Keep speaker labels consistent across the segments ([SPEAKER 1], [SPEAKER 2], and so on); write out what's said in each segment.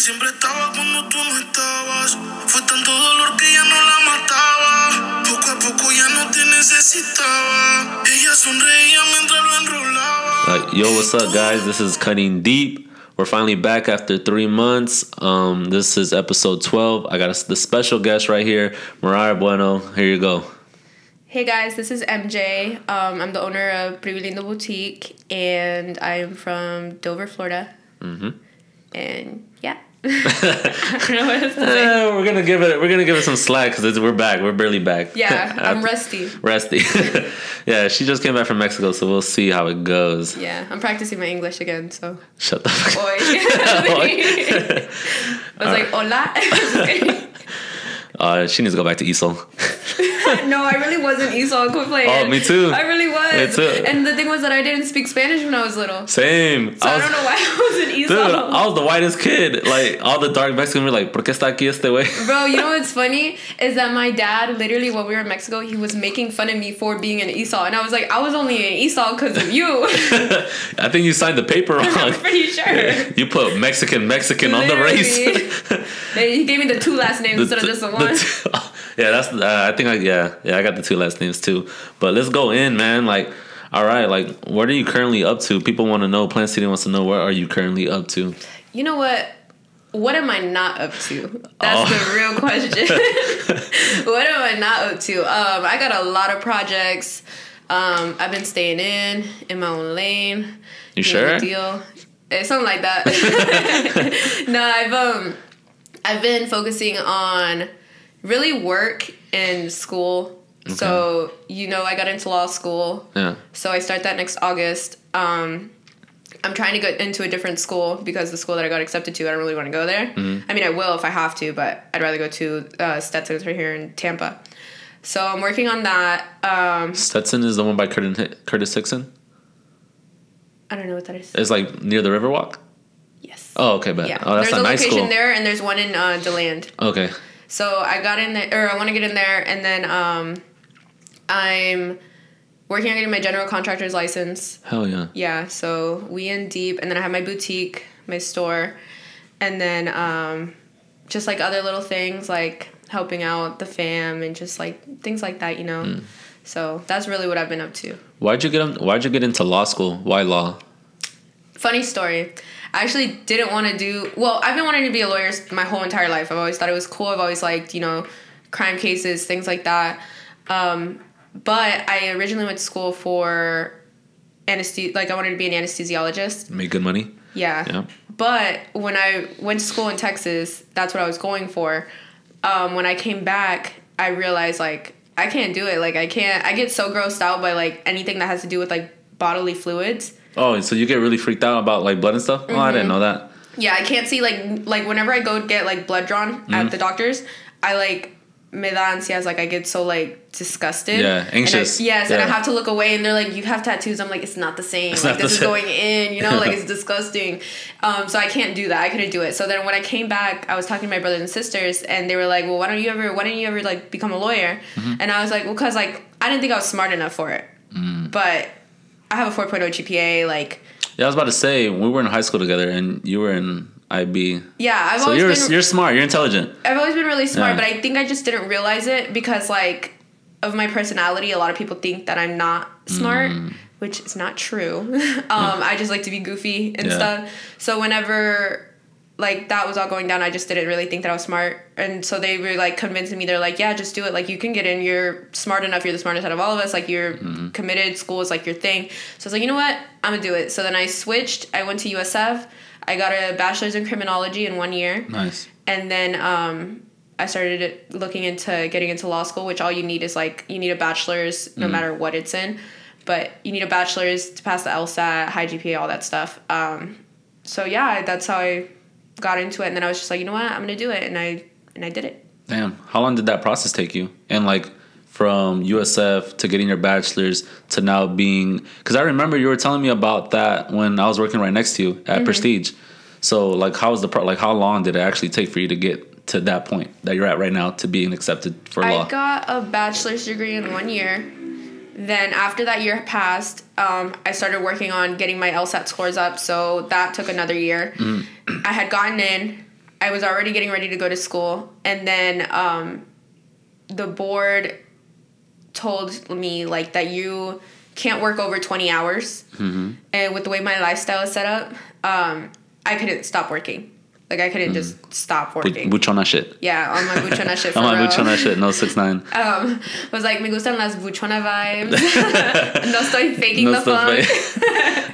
[SPEAKER 1] siempre estaba cuando tú no estabas. Fue tanto dolor que ya no la mataba. Poco a poco ya no te necesitaba. Ella sonreía mientras lo enrolaba.
[SPEAKER 2] Uh, yo, what's up, guys? This is Cutting Deep. We're finally back after three months. Um, this is episode 12. I got a, the special guest right here, Mariah Bueno. Here you go.
[SPEAKER 3] Hey guys, this is MJ. Um, I'm the owner of Privilinda Boutique, and I'm from Dover, Florida.
[SPEAKER 2] Mm-hmm.
[SPEAKER 3] And yeah, I don't know what else to say.
[SPEAKER 2] Eh, we're gonna give it. We're gonna give it some slack because we're back. We're barely back.
[SPEAKER 3] Yeah, I'm rusty.
[SPEAKER 2] Rusty. yeah, she just came back from Mexico, so we'll see how it goes.
[SPEAKER 3] Yeah, I'm practicing my English again. So,
[SPEAKER 2] Shut the fuck.
[SPEAKER 3] boy, I was like, hola.
[SPEAKER 2] Uh, she needs to go back to ESOL.
[SPEAKER 3] no, I really wasn't ESOL. Quit playing.
[SPEAKER 2] Oh, me too.
[SPEAKER 3] I really was.
[SPEAKER 2] Me too.
[SPEAKER 3] And the thing was that I didn't speak Spanish when I was little.
[SPEAKER 2] Same.
[SPEAKER 3] So I, don't know why I wasn't ESOL.
[SPEAKER 2] Dude, I was the whitest kid. Like all the dark Mexicans were like, "¿Por qué está aquí este way?"
[SPEAKER 3] Bro, you know what's funny is that my dad literally when we were in Mexico, he was making fun of me for being an ESOL, and I was like, I was only an ESOL because of you.
[SPEAKER 2] I think you signed the paper
[SPEAKER 3] on.
[SPEAKER 2] I'm
[SPEAKER 3] pretty sure.
[SPEAKER 2] You put Mexican Mexican on the race.
[SPEAKER 3] Literally. He gave me the two last names instead of just the one.
[SPEAKER 2] Two- yeah, that's. Uh, I think I yeah yeah I got the two last names too. But let's go in, man. Like, all right, like what are you currently up to? People want to know. Plant City wants to know what are you currently up to.
[SPEAKER 3] You know what? What am I not up to? That's
[SPEAKER 2] Oh.
[SPEAKER 3] the real question. what am I not up to? Um, I got a lot of projects. Um, I've been staying in in my own lane.
[SPEAKER 2] You sure?
[SPEAKER 3] Deal. it's something like that. no, I've um, I've been focusing on really work and school. So you know, I got into law school.
[SPEAKER 2] Yeah.
[SPEAKER 3] So I start that next August. Um, I'm trying to get into a different school because the school that I got accepted to, I don't really want to go there. I mean, I will if I have to, but I'd rather go to uh, Stetson's right here in Tampa. So I'm working on that. Um,
[SPEAKER 2] Stetson is the one by Curtis, Curtis Hixon.
[SPEAKER 3] I don't know what that is.
[SPEAKER 2] It's like near the Riverwalk.
[SPEAKER 3] Yes.
[SPEAKER 2] Oh, okay, but
[SPEAKER 3] yeah.
[SPEAKER 2] oh, that's
[SPEAKER 3] there's
[SPEAKER 2] a
[SPEAKER 3] a
[SPEAKER 2] nice
[SPEAKER 3] location
[SPEAKER 2] school.
[SPEAKER 3] there, and there's one in uh, Deland.
[SPEAKER 2] Okay.
[SPEAKER 3] So I got in there, or I want to get in there, and then um, I'm working on getting my general contractor's license.
[SPEAKER 2] Hell yeah.
[SPEAKER 3] Yeah, so we in deep, and then I have my boutique, my store, and then um, just like other little things like helping out the fam and just like things like that, you know.
[SPEAKER 2] Hmm.
[SPEAKER 3] So that's really what I've been up to.
[SPEAKER 2] Why'd you get Why'd you get into law school? Why law?
[SPEAKER 3] Funny story. I actually didn't want to do well. I've been wanting to be a lawyer my whole entire life. I've always thought it was cool. I've always liked you know crime cases, things like that. Um, but I originally went to school for anesthesia. Like I wanted to be an anesthesiologist.
[SPEAKER 2] Make good money.
[SPEAKER 3] Yeah.
[SPEAKER 2] Yeah.
[SPEAKER 3] But when I went to school in Texas, that's what I was going for. Um, when I came back, I realized like I can't do it. Like I can't. I get so grossed out by like anything that has to do with like bodily fluids.
[SPEAKER 2] Oh, so you get really freaked out about like blood and stuff? Oh, I didn't
[SPEAKER 3] Mm-hmm.
[SPEAKER 2] know that.
[SPEAKER 3] Yeah, I can't see like like whenever I go get like blood drawn
[SPEAKER 2] Mm-hmm.
[SPEAKER 3] at the doctor's, I like me da ansias. Like I get so like disgusted.
[SPEAKER 2] Yeah,
[SPEAKER 3] And I-
[SPEAKER 2] anxious.
[SPEAKER 3] yes, and I have to look away, and they're like, "You have tattoos." I'm like, "It's not the same.
[SPEAKER 2] It's
[SPEAKER 3] like this
[SPEAKER 2] the
[SPEAKER 3] is
[SPEAKER 2] same.
[SPEAKER 3] going in. You know, like it's disgusting." Um, so I can't do that. I couldn't do it. So then when I came back, I was talking to my brothers and sisters, and they were like, "Well, why don't you ever? Why don't you ever like become a lawyer?"
[SPEAKER 2] Mm-hmm.
[SPEAKER 3] And I was like, "Well, cause like I didn't think I was smart enough for it,
[SPEAKER 2] Mm.
[SPEAKER 3] but." I have a 4.0 GPA, like
[SPEAKER 2] Yeah, I was about to say we were in high school together, and you were in IB.
[SPEAKER 3] yeah. I've
[SPEAKER 2] So
[SPEAKER 3] always
[SPEAKER 2] you're
[SPEAKER 3] been
[SPEAKER 2] you're smart. You're intelligent.
[SPEAKER 3] I've always been really smart,
[SPEAKER 2] Yeah.
[SPEAKER 3] but I think I just didn't realize it because like of my personality. A lot of people think that I'm not smart,
[SPEAKER 2] Mm.
[SPEAKER 3] which is not true. um, I just like to be goofy and
[SPEAKER 2] Yeah.
[SPEAKER 3] stuff. So whenever like that was all going down, I just didn't really think that I was smart, and so they were like convincing me. They're like, "Yeah, just do it. Like you can get in. You're smart enough. You're the smartest out of all of us. Like you're
[SPEAKER 2] Mm-hmm.
[SPEAKER 3] committed. School is like your thing." So I was like, "You know what? I'm gonna do it." So then I switched. I went to USF. I got a bachelor's in criminology in one year
[SPEAKER 2] Nice.
[SPEAKER 3] and then um, I started looking into getting into law school, which all you need is like you need a bachelor's no matter what it's in, but you need a bachelor's to pass the LSAT, high GPA, all that stuff. Um, so yeah, that's how I got into it, and then I was just like, you know what, I'm gonna do it, and I and I did it.
[SPEAKER 2] Damn. How long did that process take you? And like from USF to getting your bachelor's to now being because I remember you were telling me about that when I was working right next to you
[SPEAKER 3] Mm-hmm.
[SPEAKER 2] at Prestige. So like how was the pro- like how long did it actually take for you to get to that point that you're at right now to being accepted for law?
[SPEAKER 3] I got a bachelor's degree in one year. Then after that year passed, um, I started working on getting my LSAT scores up. So that took another year. I had gotten in, I was already getting ready to go to school, and then um, the board told me like that you can't work over twenty hours,
[SPEAKER 2] Mm-hmm.
[SPEAKER 3] and with the way my lifestyle is set up, um, I couldn't stop working. Like I couldn't just stop working.
[SPEAKER 2] Buchona shit.
[SPEAKER 3] yeah, on my buchona shit.
[SPEAKER 2] On
[SPEAKER 3] real.
[SPEAKER 2] Buchona shit. No six nine.
[SPEAKER 3] Um, was like, me gustan las buchona vibes. no estoy faking
[SPEAKER 2] No
[SPEAKER 3] the funk.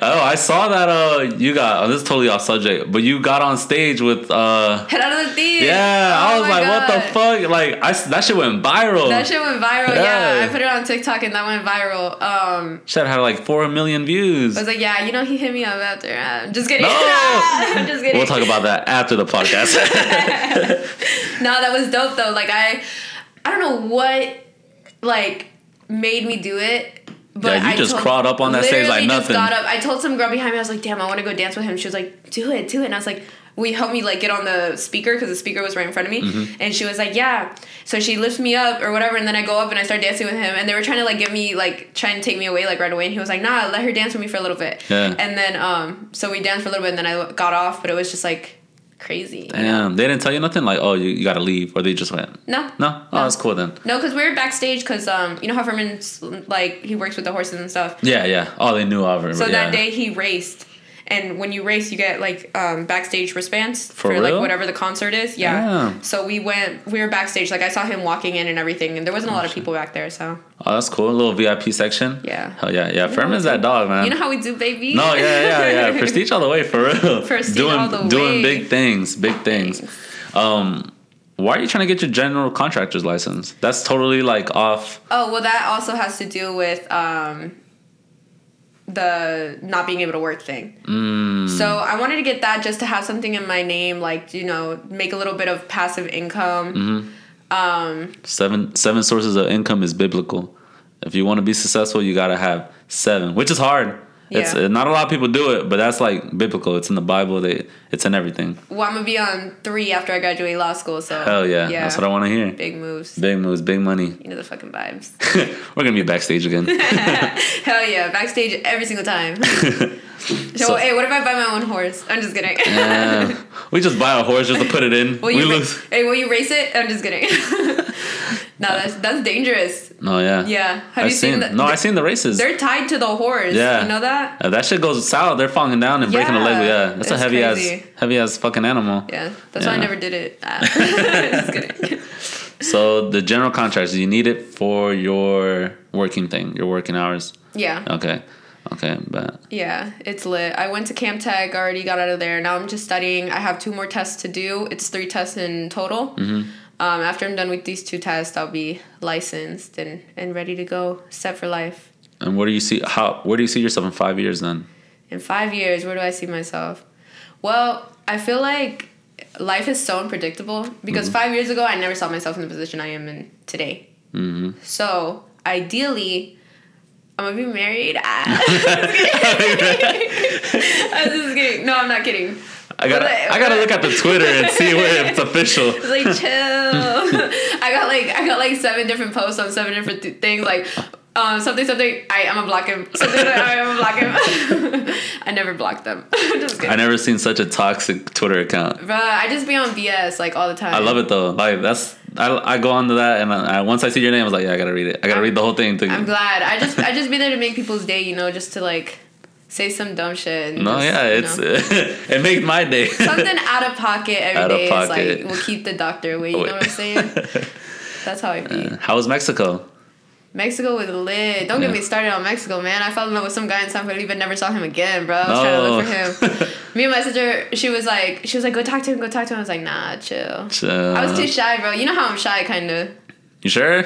[SPEAKER 2] oh, I saw that. Uh, you got. Oh, this is totally off subject, but you got on stage with. Uh,
[SPEAKER 3] Gerardo Ortiz.
[SPEAKER 2] yeah, I
[SPEAKER 3] Oh
[SPEAKER 2] was
[SPEAKER 3] my
[SPEAKER 2] like, what the fuck? Like, I that shit went viral.
[SPEAKER 3] That shit went viral. Yeah.
[SPEAKER 2] Yeah.
[SPEAKER 3] I put it on TikTok and that went viral. Um,
[SPEAKER 2] Shit had like four million views.
[SPEAKER 3] I was like, yeah, you know, he hit me up after. I'm just kidding.
[SPEAKER 2] No.
[SPEAKER 3] I'm just kidding.
[SPEAKER 2] We'll talk about that after the podcast.
[SPEAKER 3] no, that was dope though. Like I, I don't know what, like, made me do it. But
[SPEAKER 2] Yeah, you
[SPEAKER 3] I
[SPEAKER 2] just
[SPEAKER 3] told-
[SPEAKER 2] crawled up on that stage like nothing.
[SPEAKER 3] Just got up. I told some girl behind me. I was like, "Damn, I want to go dance with him." She was like, "Do it, do it." And I was like, "Will you help me like get on the speaker because the speaker was right in front of me?"
[SPEAKER 2] Mm-hmm.
[SPEAKER 3] And she was like, "Yeah." So she lifts me up or whatever, and then I go up and I start dancing with him. And they were trying to like give me like trying to take me away like right away. And he was like, "Nah, let her dance with me for a little bit."
[SPEAKER 2] Yeah.
[SPEAKER 3] And then um, so we danced for a little bit, and then I got off. But it was just like crazy. you know?
[SPEAKER 2] Damn, they didn't tell you nothing. Like, oh, you, you got to leave, or they just went.
[SPEAKER 3] No.
[SPEAKER 2] No, oh, that's cool then.
[SPEAKER 3] No, because we were backstage because um, you know how Furman's like he works with the horses and stuff.
[SPEAKER 2] Yeah, yeah. Oh, they knew of her.
[SPEAKER 3] So
[SPEAKER 2] yeah.
[SPEAKER 3] that day he raced, and when you race, you get like um, backstage wristbands
[SPEAKER 2] For
[SPEAKER 3] like whatever the concert is. Yeah.
[SPEAKER 2] Damn.
[SPEAKER 3] So we went. We were backstage. Like I saw him walking in and everything, and there wasn't a lot of people back there. So
[SPEAKER 2] Oh, that's cool. A little VIP section.
[SPEAKER 3] Yeah.
[SPEAKER 2] Hell yeah, yeah. Firm Furman's that dog, man.
[SPEAKER 3] you know how we do, baby.
[SPEAKER 2] no, yeah, yeah, yeah. Prestige all the way for real.
[SPEAKER 3] Prestige
[SPEAKER 2] doing
[SPEAKER 3] all the
[SPEAKER 2] doing
[SPEAKER 3] way.
[SPEAKER 2] Doing big things, big things. Um, why are you trying to get your general contractor's license? That's totally like off.
[SPEAKER 3] Oh well, that also has to do with um, the not being able to work thing.
[SPEAKER 2] Mm,
[SPEAKER 3] So I wanted to get that just to have something in my name, like you know, make a little bit of passive income.
[SPEAKER 2] Mm-hmm.
[SPEAKER 3] Um,
[SPEAKER 2] seven seven sources of income is biblical. If you want to be successful, you gotta have seven, which is hard. It's uh, not a lot of people do it, but that's like biblical. It's in the Bible. They, it's in everything.
[SPEAKER 3] well, I'm gonna be on three after I graduate law school. So
[SPEAKER 2] Hell yeah, that's what I want to hear.
[SPEAKER 3] Big moves.
[SPEAKER 2] Big moves, big money.
[SPEAKER 3] You know the fucking vibes.
[SPEAKER 2] We're gonna be backstage again.
[SPEAKER 3] Hell yeah, backstage every single time. So,
[SPEAKER 2] So-
[SPEAKER 3] hey, what if I buy my own horse? I'm just kidding.
[SPEAKER 2] Yeah. we just buy a horse just to put it in.
[SPEAKER 3] will
[SPEAKER 2] we
[SPEAKER 3] you ra-
[SPEAKER 2] lose.
[SPEAKER 3] hey, will you race it? I'm just kidding. No, that's that's dangerous.
[SPEAKER 2] No, yeah.
[SPEAKER 3] Yeah. Have
[SPEAKER 2] I've
[SPEAKER 3] you seen,
[SPEAKER 2] seen.
[SPEAKER 3] the,
[SPEAKER 2] no, I seen the races.
[SPEAKER 3] They're tied to the horse.
[SPEAKER 2] Yeah.
[SPEAKER 3] You know that?
[SPEAKER 2] Uh, that shit goes south. They're falling down and breaking a leg.
[SPEAKER 3] Yeah,
[SPEAKER 2] Yeah, that's a heavy
[SPEAKER 3] crazy.
[SPEAKER 2] ass, heavy ass fucking animal.
[SPEAKER 3] Yeah. That's why I never did it. Ah. just kidding.
[SPEAKER 2] So the general contracts, you need it for your working thing, your working hours.
[SPEAKER 3] Yeah.
[SPEAKER 2] Okay, okay, but
[SPEAKER 3] Yeah, it's lit. I went to Camp Tech, already got out of there. Now I'm just studying. I have two more tests to do. It's three tests in total.
[SPEAKER 2] Mm-hmm.
[SPEAKER 3] Um, after I'm done with these two tests, I'll be licensed and, and ready to go, set for life.
[SPEAKER 2] and where do you see how? Where do you see yourself in five years then?
[SPEAKER 3] In five years, where do I see myself? Well, I feel like life is so unpredictable because five years ago, I never saw myself in the position I am in today.
[SPEAKER 2] hmm
[SPEAKER 3] So, ideally, I'm gonna be married. Ah. I'm just kidding. No, I'm not kidding.
[SPEAKER 2] I gotta,
[SPEAKER 3] But-
[SPEAKER 2] I gotta look at the Twitter and see where it's official.
[SPEAKER 3] It's like chill. I got like I got like seven different posts on seven different th- things like um something something I I'm gonna block him something I am gonna block him. I never blocked them. just.
[SPEAKER 2] I never seen such a toxic Twitter account.
[SPEAKER 3] Bruh, I just be on BS like all the time.
[SPEAKER 2] I love it though. Like that's I, I go onto that and I, I, once I see your name, I was like, yeah, I gotta read it. I gotta read the whole thing. To,
[SPEAKER 3] I'm glad. I just I just be there to make people's day, you know, just to like say some dumb shit. And
[SPEAKER 2] no,
[SPEAKER 3] just,
[SPEAKER 2] yeah, it's it makes my day.
[SPEAKER 3] something out of pocket every
[SPEAKER 2] Out of
[SPEAKER 3] day is
[SPEAKER 2] pocket.
[SPEAKER 3] like will keep the doctor away. You know what I'm saying? That's how I be.
[SPEAKER 2] How was Mexico?
[SPEAKER 3] Mexico was lit. Don't get me started on Mexico, man. I fell in love with some guy in San Felipe, never saw him again, bro. I was trying to look for him. Oh. Me and my sister, she was like, she was like, go talk to him, go talk to him. I was like, nah, chill. chill. I was too shy, bro. You know how I'm shy, kind of.
[SPEAKER 2] You sure? I'm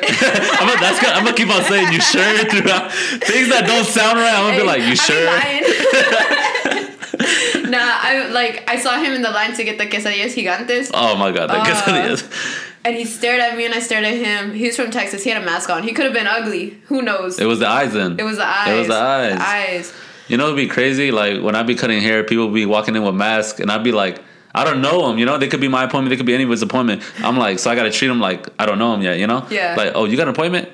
[SPEAKER 2] gonna, that's gonna, I'm gonna keep on saying you sure throughout things that don't sound right. I'm gonna be like, you sure?
[SPEAKER 3] nah, I like I saw him in the line to get the quesadillas gigantes,
[SPEAKER 2] Oh my god, that
[SPEAKER 3] Uh,
[SPEAKER 2] quesadillas.
[SPEAKER 3] and he stared at me, and I stared at him. He was from Texas. He had a mask on. He could have been ugly. Who knows?
[SPEAKER 2] It was the eyes then.
[SPEAKER 3] It was the eyes.
[SPEAKER 2] It was the eyes.
[SPEAKER 3] The eyes.
[SPEAKER 2] You know, it'd be crazy. Like when I'd be cutting hair, people would be walking in with masks, and I'd be like, I don't know them. You know, they could be my appointment. They could be anybody's appointment. I'm like, so I gotta treat them like I don't know them yet. You know?
[SPEAKER 3] Yeah.
[SPEAKER 2] Like, oh, you got an appointment?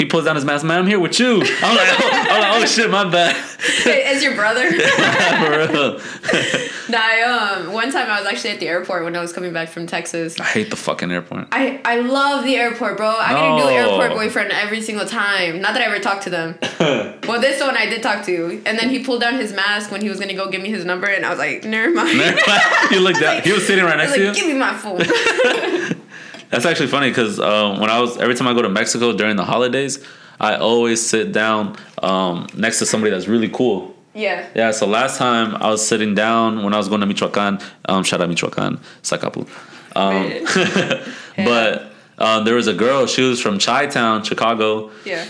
[SPEAKER 2] He pulls down his mask, man. I'm here with you. I'm like, oh, I'm like, oh shit, my bad.
[SPEAKER 3] It's your brother.
[SPEAKER 2] For real.
[SPEAKER 3] nah, I, um, one time I was actually at the airport when I was coming back from Texas.
[SPEAKER 2] I hate the fucking airport.
[SPEAKER 3] I, I love the airport, bro. I get a new airport boyfriend every single time. Not that I ever talked to them. well, this one I did talk to, and then he pulled down his mask when he was gonna go give me his number, and I was like, never mind.
[SPEAKER 2] you looked down. He was sitting right next
[SPEAKER 3] was
[SPEAKER 2] to
[SPEAKER 3] like,
[SPEAKER 2] you.
[SPEAKER 3] give me my phone.
[SPEAKER 2] That's actually funny because um, when I was every time I go to Mexico during the holidays, I always sit down um, next to somebody that's really cool.
[SPEAKER 3] yeah.
[SPEAKER 2] Yeah, so last time I was sitting down when I was going to Michoacan. Um, shout out Michoacan, Zacapu. Um, but uh, there was a girl. She was from Chi Town, Chicago,
[SPEAKER 3] Yeah.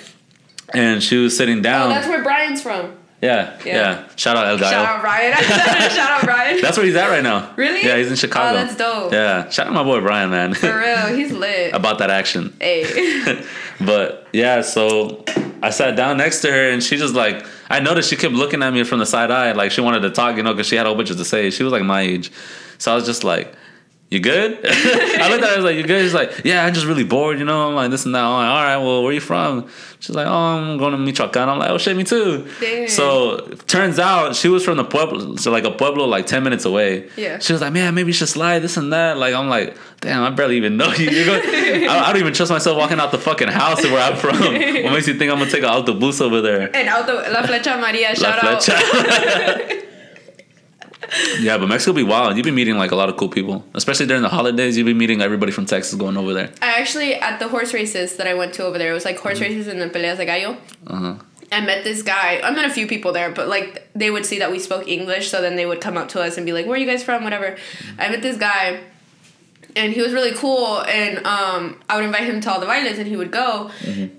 [SPEAKER 2] and she was sitting down.
[SPEAKER 3] Oh,
[SPEAKER 2] down.
[SPEAKER 3] that's where Brian's from.
[SPEAKER 2] Yeah, yeah,
[SPEAKER 3] Yeah.
[SPEAKER 2] Shout out El Gallo.
[SPEAKER 3] Shout out Ryan. Shout out Ryan.
[SPEAKER 2] That's where he's at right now.
[SPEAKER 3] Really?
[SPEAKER 2] Yeah, he's in Chicago.
[SPEAKER 3] Oh, that's dope.
[SPEAKER 2] Yeah, shout out my boy Brian, man,
[SPEAKER 3] For real, he's lit.
[SPEAKER 2] about that action.
[SPEAKER 3] Hey.
[SPEAKER 2] But yeah, so I sat down next to her and she just like I noticed she kept looking at me from the side eye like she wanted to talk, you know, because she had a whole bunch to say. She was like my age, so I was just like, "You good?" I looked at her, I was like, "You good?" She's like, "Yeah, I'm just really bored, you know." I'm like, "This and that." I'm like, "All right, well, where are you from?" She's like, "Oh, I'm going to Michoacan." I'm like, "Oh shit, me too."
[SPEAKER 3] Dang.
[SPEAKER 2] So turns out she was from the pueblo, so like a pueblo like ten minutes away.
[SPEAKER 3] Yeah.
[SPEAKER 2] She was like, "Man, maybe you should slide this and that." Like I'm like, "Damn, I barely even know you." You're going, I, I don't even trust myself walking out the fucking house of where I'm from. what makes you think I'm gonna take an autobus over there?
[SPEAKER 3] and Auto La Flecha Maria,
[SPEAKER 2] La
[SPEAKER 3] shout out.
[SPEAKER 2] Yeah, but Mexico be wild. You be meeting like a lot of cool people, especially during the holidays. You be meeting everybody from Texas going over there.
[SPEAKER 3] I actually at the horse races that I went to over there. It was like horse races and then peleas de gallo.
[SPEAKER 2] Uh-huh.
[SPEAKER 3] I met this guy. I met a few people there, but like they would see that we spoke English, so then they would come up to us and be like, "Where are you guys from?" Whatever. I met this guy, and he was really cool. And um, I would invite him to all the violins, and he would go.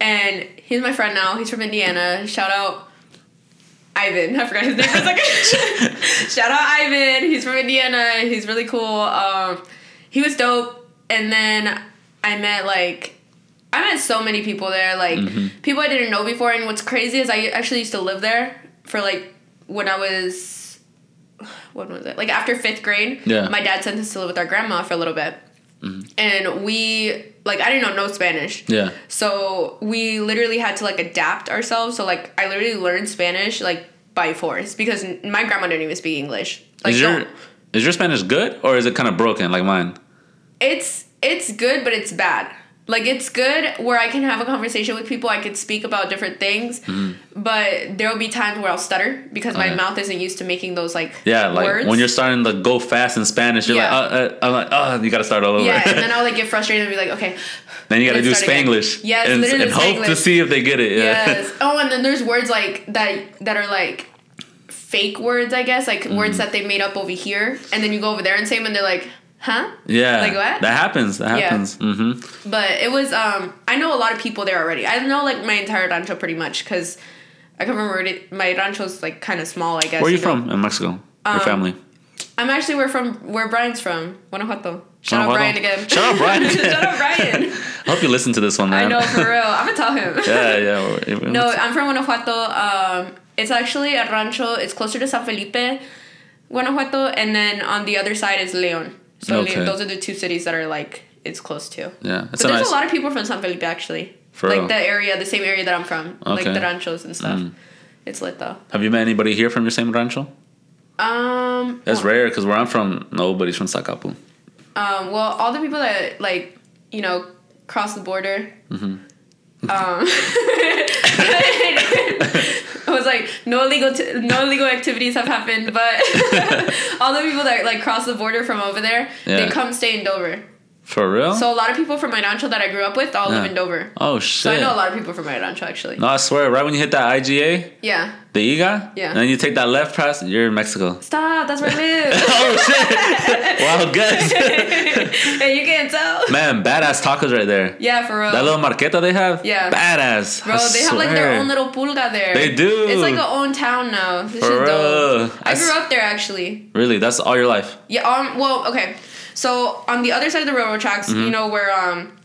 [SPEAKER 3] And he's my friend now. He's from Indiana. Shout out. Ivan, I forgot his name for a second. Shout out Ivan. He's from Indiana. He's really cool. Um, he was dope. And then I met like I met so many people there, like people I didn't know before. And what's crazy is I actually used to live there for like when I was, what was it? Like after fifth grade.
[SPEAKER 2] Yeah.
[SPEAKER 3] My dad sent us to live with our grandma for a little bit, and we like I didn't know no Spanish.
[SPEAKER 2] Yeah.
[SPEAKER 3] So we literally had to like adapt ourselves. So like I literally learned Spanish like by force because my grandma didn't even speak English. Like
[SPEAKER 2] is your is your Spanish good or is it kind of broken like mine?
[SPEAKER 3] it's it's good but it's bad like it's good where i can have a conversation with people i can speak about different things but there will be times where i'll stutter because my
[SPEAKER 2] Mm-hmm.
[SPEAKER 3] Mouth isn't used to making those like
[SPEAKER 2] Yeah, like
[SPEAKER 3] words.
[SPEAKER 2] when you're starting to go fast in Spanish, you're
[SPEAKER 3] Yeah.
[SPEAKER 2] like, uh, uh, I'm like, oh, you gotta start all over.
[SPEAKER 3] yeah and then i'll like get frustrated and be like okay
[SPEAKER 2] then you gotta do
[SPEAKER 3] Let's again.
[SPEAKER 2] Spanglish.
[SPEAKER 3] Yes,
[SPEAKER 2] and,
[SPEAKER 3] literally
[SPEAKER 2] and hope to see if they get it. Yeah.
[SPEAKER 3] yes oh and then there's words like that that are like fake words i guess like
[SPEAKER 2] Mm-hmm.
[SPEAKER 3] words that they made up over here and then you go over there and say them and they're like huh
[SPEAKER 2] Yeah.
[SPEAKER 3] Like what?
[SPEAKER 2] That happens. That
[SPEAKER 3] Yeah.
[SPEAKER 2] happens. Mm-hmm.
[SPEAKER 3] but it was um i know a lot of people there already i know like my entire rancho pretty much because i can remember already my rancho's like kind of small i guess
[SPEAKER 2] Where are you
[SPEAKER 3] know.
[SPEAKER 2] from in Mexico? Your
[SPEAKER 3] Um,
[SPEAKER 2] family?
[SPEAKER 3] i'm actually where from where brian's from guanajuato shout out brian again
[SPEAKER 2] Shout out Brian.
[SPEAKER 3] shout out brian
[SPEAKER 2] I hope you listen to this one, man.
[SPEAKER 3] i know for real i'm gonna tell him
[SPEAKER 2] yeah, yeah.
[SPEAKER 3] no i'm from guanajuato um it's actually a rancho it's closer to san felipe guanajuato and then on the other side is leon so
[SPEAKER 2] Okay.
[SPEAKER 3] Leon, those are the two cities that are like it's close to
[SPEAKER 2] Yeah,
[SPEAKER 3] but
[SPEAKER 2] a
[SPEAKER 3] there's
[SPEAKER 2] nice.
[SPEAKER 3] a lot of people from San Felipe actually.
[SPEAKER 2] For
[SPEAKER 3] like
[SPEAKER 2] real?
[SPEAKER 3] the area, the same area that I'm from, like the ranchos and stuff.
[SPEAKER 2] Mm.
[SPEAKER 3] It's lit though.
[SPEAKER 2] Have you met anybody here from your same rancho?
[SPEAKER 3] Um,
[SPEAKER 2] That's
[SPEAKER 3] well,
[SPEAKER 2] rare because where I'm from, nobody's from Zacapu.
[SPEAKER 3] um, well, all the people that like you know cross the border.
[SPEAKER 2] Mm-hmm.
[SPEAKER 3] Um, I was like, no illegal, t- no illegal activities have happened, but all the people that like cross the border from over there, they come stay in Dover.
[SPEAKER 2] For real?
[SPEAKER 3] So a lot of people from my rancho that I grew up with all live in Dover.
[SPEAKER 2] oh shit! So!
[SPEAKER 3] I know a lot of people from my rancho actually.
[SPEAKER 2] no, I swear, right when you hit that IGA,
[SPEAKER 3] Yeah.
[SPEAKER 2] the IGA,
[SPEAKER 3] Yeah.
[SPEAKER 2] and then you take that left pass, you're in Mexico.
[SPEAKER 3] Stop, that's where I live.
[SPEAKER 2] oh shit! wow, guys,
[SPEAKER 3] hey, you can't tell.
[SPEAKER 2] man, badass tacos right there.
[SPEAKER 3] Yeah, for real.
[SPEAKER 2] That little marqueta they have,
[SPEAKER 3] Yeah.
[SPEAKER 2] badass.
[SPEAKER 3] Bro,
[SPEAKER 2] I
[SPEAKER 3] they have like their own little pulga there.
[SPEAKER 2] They do.
[SPEAKER 3] It's like a own town now. This
[SPEAKER 2] For
[SPEAKER 3] is dope.
[SPEAKER 2] real.
[SPEAKER 3] I grew up there actually.
[SPEAKER 2] Really, that's all your life.
[SPEAKER 3] Yeah. Um. Well. Okay. So on the other side of the railroad tracks,
[SPEAKER 2] Mm-hmm.
[SPEAKER 3] you know where um.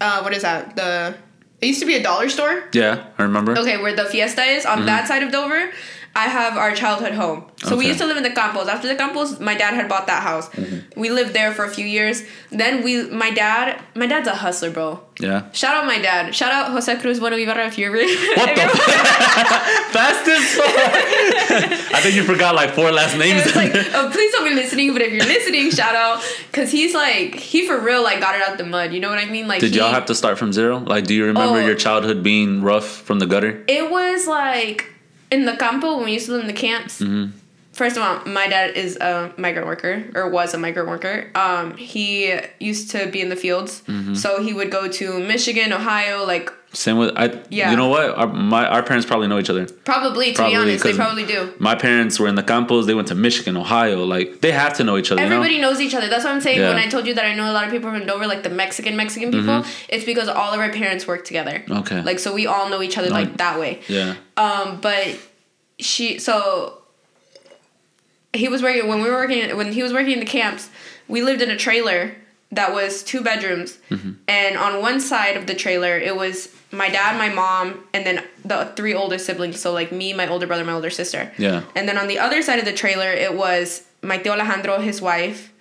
[SPEAKER 3] Uh, what is that? The it used to be a dollar store.
[SPEAKER 2] Yeah, I remember.
[SPEAKER 3] Okay, where the fiesta is on
[SPEAKER 2] Mm-hmm.
[SPEAKER 3] that side of Dover. I have our childhood home. So we used to live in the Campos. After the Campos, my dad had bought that house.
[SPEAKER 2] Mm-hmm.
[SPEAKER 3] We lived there for a few years. Then we, my dad, my dad's a hustler, bro.
[SPEAKER 2] Yeah.
[SPEAKER 3] Shout out my dad. Shout out Jose Cruz Bueno Ibarra if you're really.
[SPEAKER 2] What the fastest? I think you forgot like four last names.
[SPEAKER 3] It's like, oh, please don't be listening, but if you're listening, shout out. Because he's like, he for real, like, got it out the mud. You know what I mean? Like,
[SPEAKER 2] Did
[SPEAKER 3] he,
[SPEAKER 2] y'all have to start from zero? Like, do you remember
[SPEAKER 3] Oh.
[SPEAKER 2] your childhood being rough from the gutter?
[SPEAKER 3] It was like in the campo when we used to live in the camps.
[SPEAKER 2] Mm-hmm.
[SPEAKER 3] First of all, my dad is a migrant worker or was a migrant worker. Um, he used to be in the fields,
[SPEAKER 2] Mm-hmm.
[SPEAKER 3] so he would go to Michigan, Ohio, like
[SPEAKER 2] Same with I.
[SPEAKER 3] Yeah.
[SPEAKER 2] You know what? Our, my our parents probably know each other.
[SPEAKER 3] probably to
[SPEAKER 2] Probably,
[SPEAKER 3] be honest, they probably do.
[SPEAKER 2] My parents were in the campos. They went to Michigan, Ohio. Like they have to know each other.
[SPEAKER 3] Everybody
[SPEAKER 2] you know?
[SPEAKER 3] knows each other. That's what I'm saying.
[SPEAKER 2] Yeah.
[SPEAKER 3] When I told you that I know a lot of people from Dover, like the Mexican Mexican people, it's because all of our parents work together.
[SPEAKER 2] Mm-hmm. Okay.
[SPEAKER 3] Like so, we all know each other like that way.
[SPEAKER 2] Yeah.
[SPEAKER 3] Um, but she so he was working when we were working when he was working in the camps. We lived in a trailer that was two bedrooms,
[SPEAKER 2] Mm-hmm.
[SPEAKER 3] and on one side of the trailer it was my dad, my mom, and then the three older siblings. So like me, my older brother, my older sister.
[SPEAKER 2] Yeah.
[SPEAKER 3] And then on the other side of the trailer it was my tío Alejandro, his wife,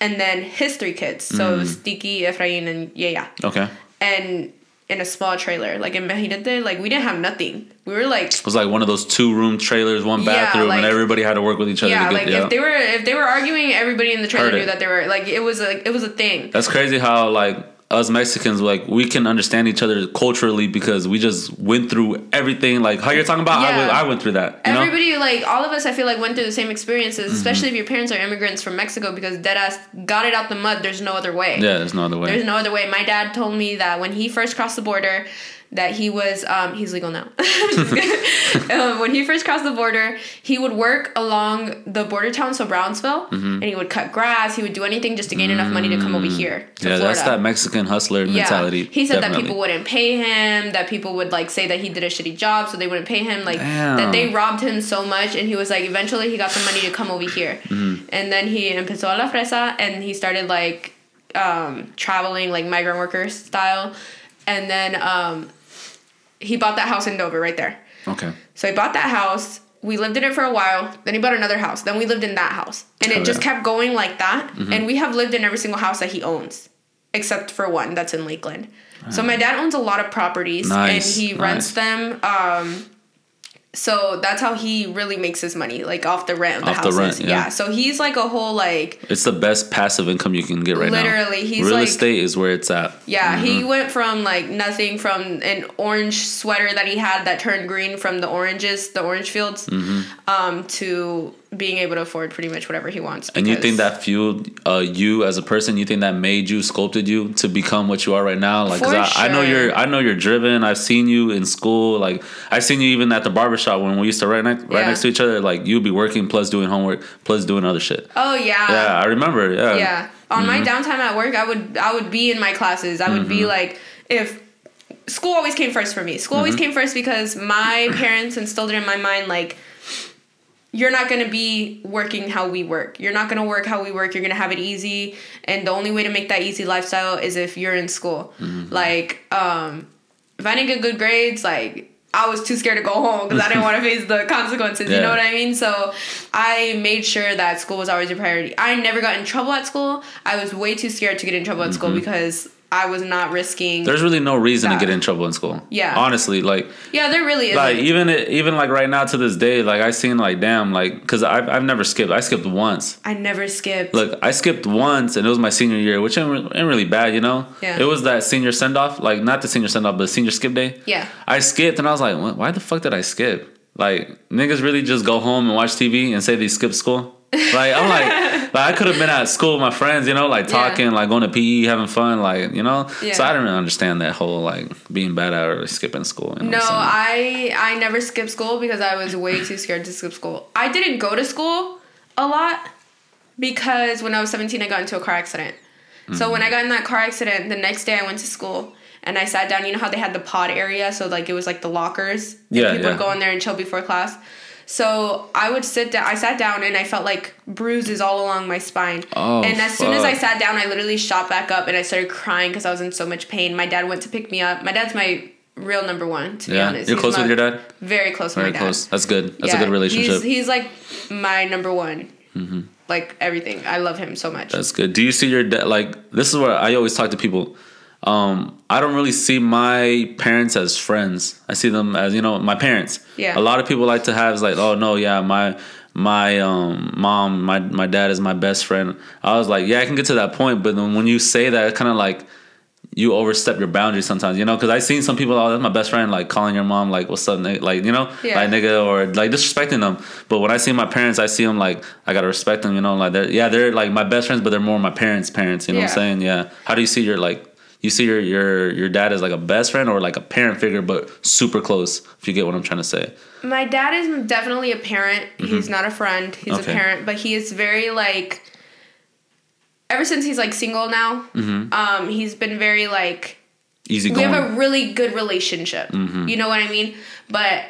[SPEAKER 3] and then his three kids. So
[SPEAKER 2] Mm.
[SPEAKER 3] Efrain, and Yaya
[SPEAKER 2] Okay.
[SPEAKER 3] and in a small trailer. Like in Mejidente, like we didn't have nothing. We were like
[SPEAKER 2] It was like one of those two room trailers, one
[SPEAKER 3] Yeah,
[SPEAKER 2] bathroom,
[SPEAKER 3] like-
[SPEAKER 2] and everybody had to work with each other.
[SPEAKER 3] yeah,
[SPEAKER 2] to
[SPEAKER 3] like
[SPEAKER 2] yeah.
[SPEAKER 3] if they were if they were arguing, everybody in the trailer
[SPEAKER 2] Heard
[SPEAKER 3] knew
[SPEAKER 2] it.
[SPEAKER 3] that they were like it was like it was a thing.
[SPEAKER 2] That's crazy how like us Mexicans like we can understand each other culturally because we just went through everything. Like how you're talking about, I,
[SPEAKER 3] Yeah.
[SPEAKER 2] went, I went through that. You know?
[SPEAKER 3] Everybody like all of us, I feel like went through the same experiences,
[SPEAKER 2] Mm-hmm.
[SPEAKER 3] especially if your parents are immigrants from Mexico because deadass got it out the mud. There's no other way.
[SPEAKER 2] Yeah, there's no other way.
[SPEAKER 3] There's no other way. My dad told me that when he first crossed the border, that he was um, he's legal now. um, when he first crossed the border, he would work along the border town, so Brownsville,
[SPEAKER 2] Mm-hmm.
[SPEAKER 3] and he would cut grass. He would do anything just to gain enough money to come over here to
[SPEAKER 2] yeah,
[SPEAKER 3] Florida.
[SPEAKER 2] that's that Mexican hustler mentality.
[SPEAKER 3] He said that people wouldn't pay him, that people would like say that he did a shitty job, so they wouldn't pay him. Like
[SPEAKER 2] Damn.
[SPEAKER 3] that they robbed him so much, and he was like, eventually he got the money to come over here,
[SPEAKER 2] Mm-hmm.
[SPEAKER 3] and then he empezó a la fresa, and he started like um, traveling like migrant worker style, and then um, he bought that house in Dover right there.
[SPEAKER 2] Okay.
[SPEAKER 3] So he bought that house. We lived in it for a while. Then he bought another house. Then we lived in that house. And
[SPEAKER 2] Oh,
[SPEAKER 3] it just
[SPEAKER 2] yeah. Mm-hmm.
[SPEAKER 3] kept going like that. And we have lived in every single house that he owns, except for one that's in Lakeland. So my dad owns a lot of properties
[SPEAKER 2] Nice,
[SPEAKER 3] and he rents them. Um, so that's how he really makes his money, like off the rent of the
[SPEAKER 2] Off the
[SPEAKER 3] houses.
[SPEAKER 2] rent, yeah.
[SPEAKER 3] So he's like a whole like
[SPEAKER 2] It's the best passive income you can get right now.
[SPEAKER 3] Literally, he's
[SPEAKER 2] Real
[SPEAKER 3] like-
[SPEAKER 2] estate is where it's at.
[SPEAKER 3] Yeah,
[SPEAKER 2] Mm-hmm.
[SPEAKER 3] he went from like nothing from an orange sweater that he had that turned green from the oranges, the orange fields,
[SPEAKER 2] Mm-hmm.
[SPEAKER 3] um, to being able to afford pretty much whatever he wants.
[SPEAKER 2] And you think that fueled uh, you as a person? You think that made you, sculpted you to become what you are right now? Like, 'cause I, I know you're, I know you're driven. I've seen you in school. Like, I've seen you even at the barbershop when we used to right next, right
[SPEAKER 3] Yeah.
[SPEAKER 2] next to each other. Like, you'd be working plus doing homework plus doing other shit.
[SPEAKER 3] Oh yeah.
[SPEAKER 2] Yeah, I remember. Yeah.
[SPEAKER 3] Yeah. On my
[SPEAKER 2] Mm-hmm.
[SPEAKER 3] downtime at work, I would I would be in my classes. I would be like if school always came first for me. School always
[SPEAKER 2] Mm-hmm.
[SPEAKER 3] came first because my parents instilled it in my mind like you're not going to be working how we work. You're not going to work how we work. You're going to have it easy, and the only way to make that easy lifestyle is if you're in school.
[SPEAKER 2] Mm-hmm.
[SPEAKER 3] Like um if I didn't get good grades, like I was too scared to go home because I didn't want to face the consequences. You know what I mean? So I made sure that school was always a priority. I never got in trouble at school. I was way too scared to get in trouble at school because I was not risking.
[SPEAKER 2] There's really no reason
[SPEAKER 3] That.
[SPEAKER 2] to get in trouble in school.
[SPEAKER 3] Yeah.
[SPEAKER 2] Honestly, like,
[SPEAKER 3] yeah, there really is.
[SPEAKER 2] like even even like right now to this day, like I seen like damn, like because I've I've never skipped. I skipped once.
[SPEAKER 3] I never skipped.
[SPEAKER 2] Look, I skipped once, and it was my senior year, which ain't, ain't really bad, you know.
[SPEAKER 3] Yeah.
[SPEAKER 2] It was that senior send off, like not the senior send off, but senior skip day.
[SPEAKER 3] Yeah.
[SPEAKER 2] I skipped, and I was like, "Why- why the fuck did I skip? Like niggas really just go home and watch TV and say they skipped school. Like I'm like, like I could have been at school with my friends, you know, like
[SPEAKER 3] Yeah.
[SPEAKER 2] talking, like going to PE, having fun, like you know.
[SPEAKER 3] Yeah.
[SPEAKER 2] So I didn't really understand that whole like being bad at or skipping school. You know
[SPEAKER 3] No? I I never skipped school because I was way too scared to skip school. I didn't go to school a lot because when I was 17 I got into a car accident. So when I mm-hmm. got in that car accident, the next day I went to school and I sat down. You know how they had the pod area, so like it was like the lockers.
[SPEAKER 2] Yeah,
[SPEAKER 3] people
[SPEAKER 2] yeah.
[SPEAKER 3] would go in there and chill before class. So I would sit down. I sat down and I felt like bruises all along my spine.
[SPEAKER 2] Oh,
[SPEAKER 3] and as soon as I sat down, I literally shot back up and I started crying because I was in so much pain. My dad went to pick me up. My dad's my real number one. To be
[SPEAKER 2] Yeah,
[SPEAKER 3] honest,
[SPEAKER 2] you're
[SPEAKER 3] He's
[SPEAKER 2] close
[SPEAKER 3] my-
[SPEAKER 2] with your dad.
[SPEAKER 3] Very close with
[SPEAKER 2] Very
[SPEAKER 3] my dad.
[SPEAKER 2] close. That's good. That's a good relationship. Mm-hmm.
[SPEAKER 3] He's, he's like my number one. Like everything, I love him so much.
[SPEAKER 2] That's good. Do you see your dad? Like this is where I always talk to people. Um, I don't really see my parents as friends. I see them as you know my parents.
[SPEAKER 3] Yeah.
[SPEAKER 2] A lot of people like to have is like, oh no, yeah, my my um mom, my my dad is my best friend. I was like, yeah, I can get to that point, but then when you say that, it kind of like you overstep your boundaries sometimes, you know. Because I've seen some people, oh, that's my best friend, like calling your mom, like, what's up, nigga? like, you know,
[SPEAKER 3] Yeah.
[SPEAKER 2] like nigga, or like disrespecting them. But when I see my parents, I see them like I gotta respect them, you know, like they're yeah, they're like my best friends, but they're more my parents' parents. You know what I'm saying? Yeah. How do you see your like? You see your your your dad as like a best friend or like a parent figure, but super close. If you get what I'm trying to say.
[SPEAKER 3] My dad is definitely a parent. He's not a friend. He's
[SPEAKER 2] Mm-hmm. Okay.
[SPEAKER 3] a parent, but he is very like. Ever since he's like single now,
[SPEAKER 2] Mm-hmm.
[SPEAKER 3] um, he's been very like
[SPEAKER 2] Easy
[SPEAKER 3] we have a really good relationship.
[SPEAKER 2] Mm-hmm.
[SPEAKER 3] You know what I mean? But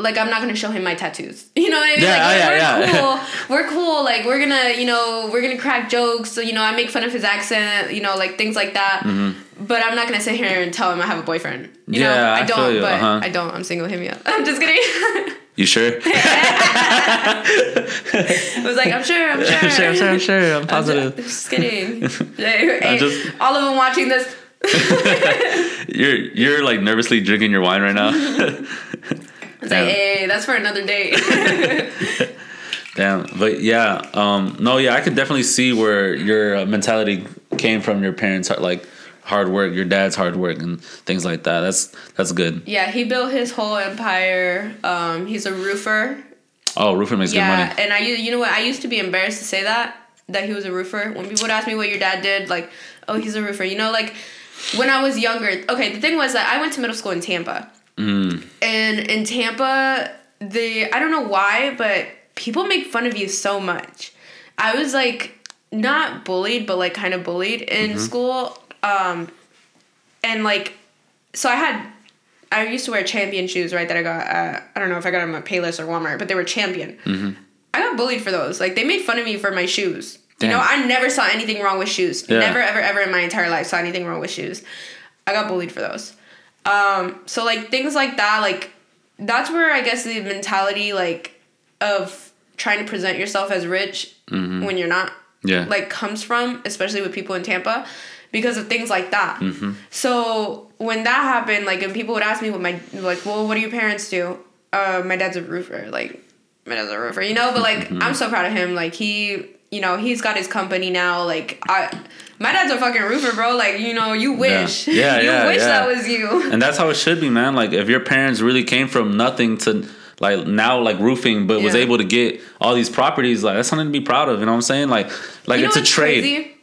[SPEAKER 3] like I'm not gonna show him my tattoos. You know what I mean?
[SPEAKER 2] Yeah,
[SPEAKER 3] like
[SPEAKER 2] yeah,
[SPEAKER 3] we're
[SPEAKER 2] yeah.
[SPEAKER 3] cool. We're cool. Like we're gonna, you know, we're gonna crack jokes. So, you know, I make fun of his accent, you know, like things like that. But I'm not gonna sit here and tell him I have a boyfriend. You know,
[SPEAKER 2] Mm-hmm. Yeah, I
[SPEAKER 3] I don't,
[SPEAKER 2] feel you,
[SPEAKER 3] but
[SPEAKER 2] uh-huh.
[SPEAKER 3] I don't. I'm single. Me up. I'm just kidding.
[SPEAKER 2] you sure?
[SPEAKER 3] I was like, I'm sure. I'm sure.
[SPEAKER 2] I'm sure, I'm sure, I'm sure. I'm
[SPEAKER 3] I'm
[SPEAKER 2] positive.
[SPEAKER 3] just, just kidding. Hey,
[SPEAKER 2] just-
[SPEAKER 3] all of them watching this.
[SPEAKER 2] You're you're like nervously drinking your wine right now.
[SPEAKER 3] It's like, hey, that's for another day.
[SPEAKER 2] Damn, but yeah, um, no, yeah, I could definitely see where your uh, mentality came from. Your parents, like hard work, your dad's hard work, and things like that. That's that's good.
[SPEAKER 3] yeah, he built his whole empire. Um, he's a roofer.
[SPEAKER 2] Oh, roofing makes
[SPEAKER 3] yeah,
[SPEAKER 2] good money.
[SPEAKER 3] and I, you know what? I used to be embarrassed to say that that he was a roofer. When people would ask me what your dad did, like, oh, he's a roofer. You know, like when I was younger. Okay, the thing was that I went to middle school in Tampa,
[SPEAKER 2] Mm.
[SPEAKER 3] and in Tampa, the I don't know why, but people make fun of you so much. I was like not bullied, but like kind of bullied in
[SPEAKER 2] Mm-hmm.
[SPEAKER 3] school. Um, and like, so I had, I used to wear champion shoes, right? That I got, uh, I don't know if I got them at Payless or Walmart, but they were champion.
[SPEAKER 2] Mm-hmm.
[SPEAKER 3] I got bullied for those. Like, they made fun of me for my shoes. You know, I never saw anything wrong with shoes.
[SPEAKER 2] Yeah.
[SPEAKER 3] Never, ever, ever in my entire life saw anything wrong with shoes. I got bullied for those. Um, so like things like that, like that's where I guess the mentality like of trying to present yourself as rich when you're not
[SPEAKER 2] Mm-hmm. Yeah,
[SPEAKER 3] like comes from, especially with people in Tampa, because of things like that.
[SPEAKER 2] Mm-hmm.
[SPEAKER 3] So when that happened, like, and people would ask me what my like, well, what do your parents do? Uh, my dad's a roofer. Like, my dad's a roofer, you know. But like,
[SPEAKER 2] Mm-hmm.
[SPEAKER 3] I'm so proud of him. Like, he, you know, he's got his company now. Like, I, my dad's a fucking roofer, bro. Like, you know, you wish,
[SPEAKER 2] Yeah,
[SPEAKER 3] you
[SPEAKER 2] yeah,
[SPEAKER 3] wish
[SPEAKER 2] yeah.
[SPEAKER 3] that was you.
[SPEAKER 2] and that's how it should be, man. Like if your parents really came from nothing to like now like roofing, but was able to get all these properties, like that's something to be proud of. You know what I'm saying? Like like
[SPEAKER 3] You
[SPEAKER 2] it's a trade.
[SPEAKER 3] crazy?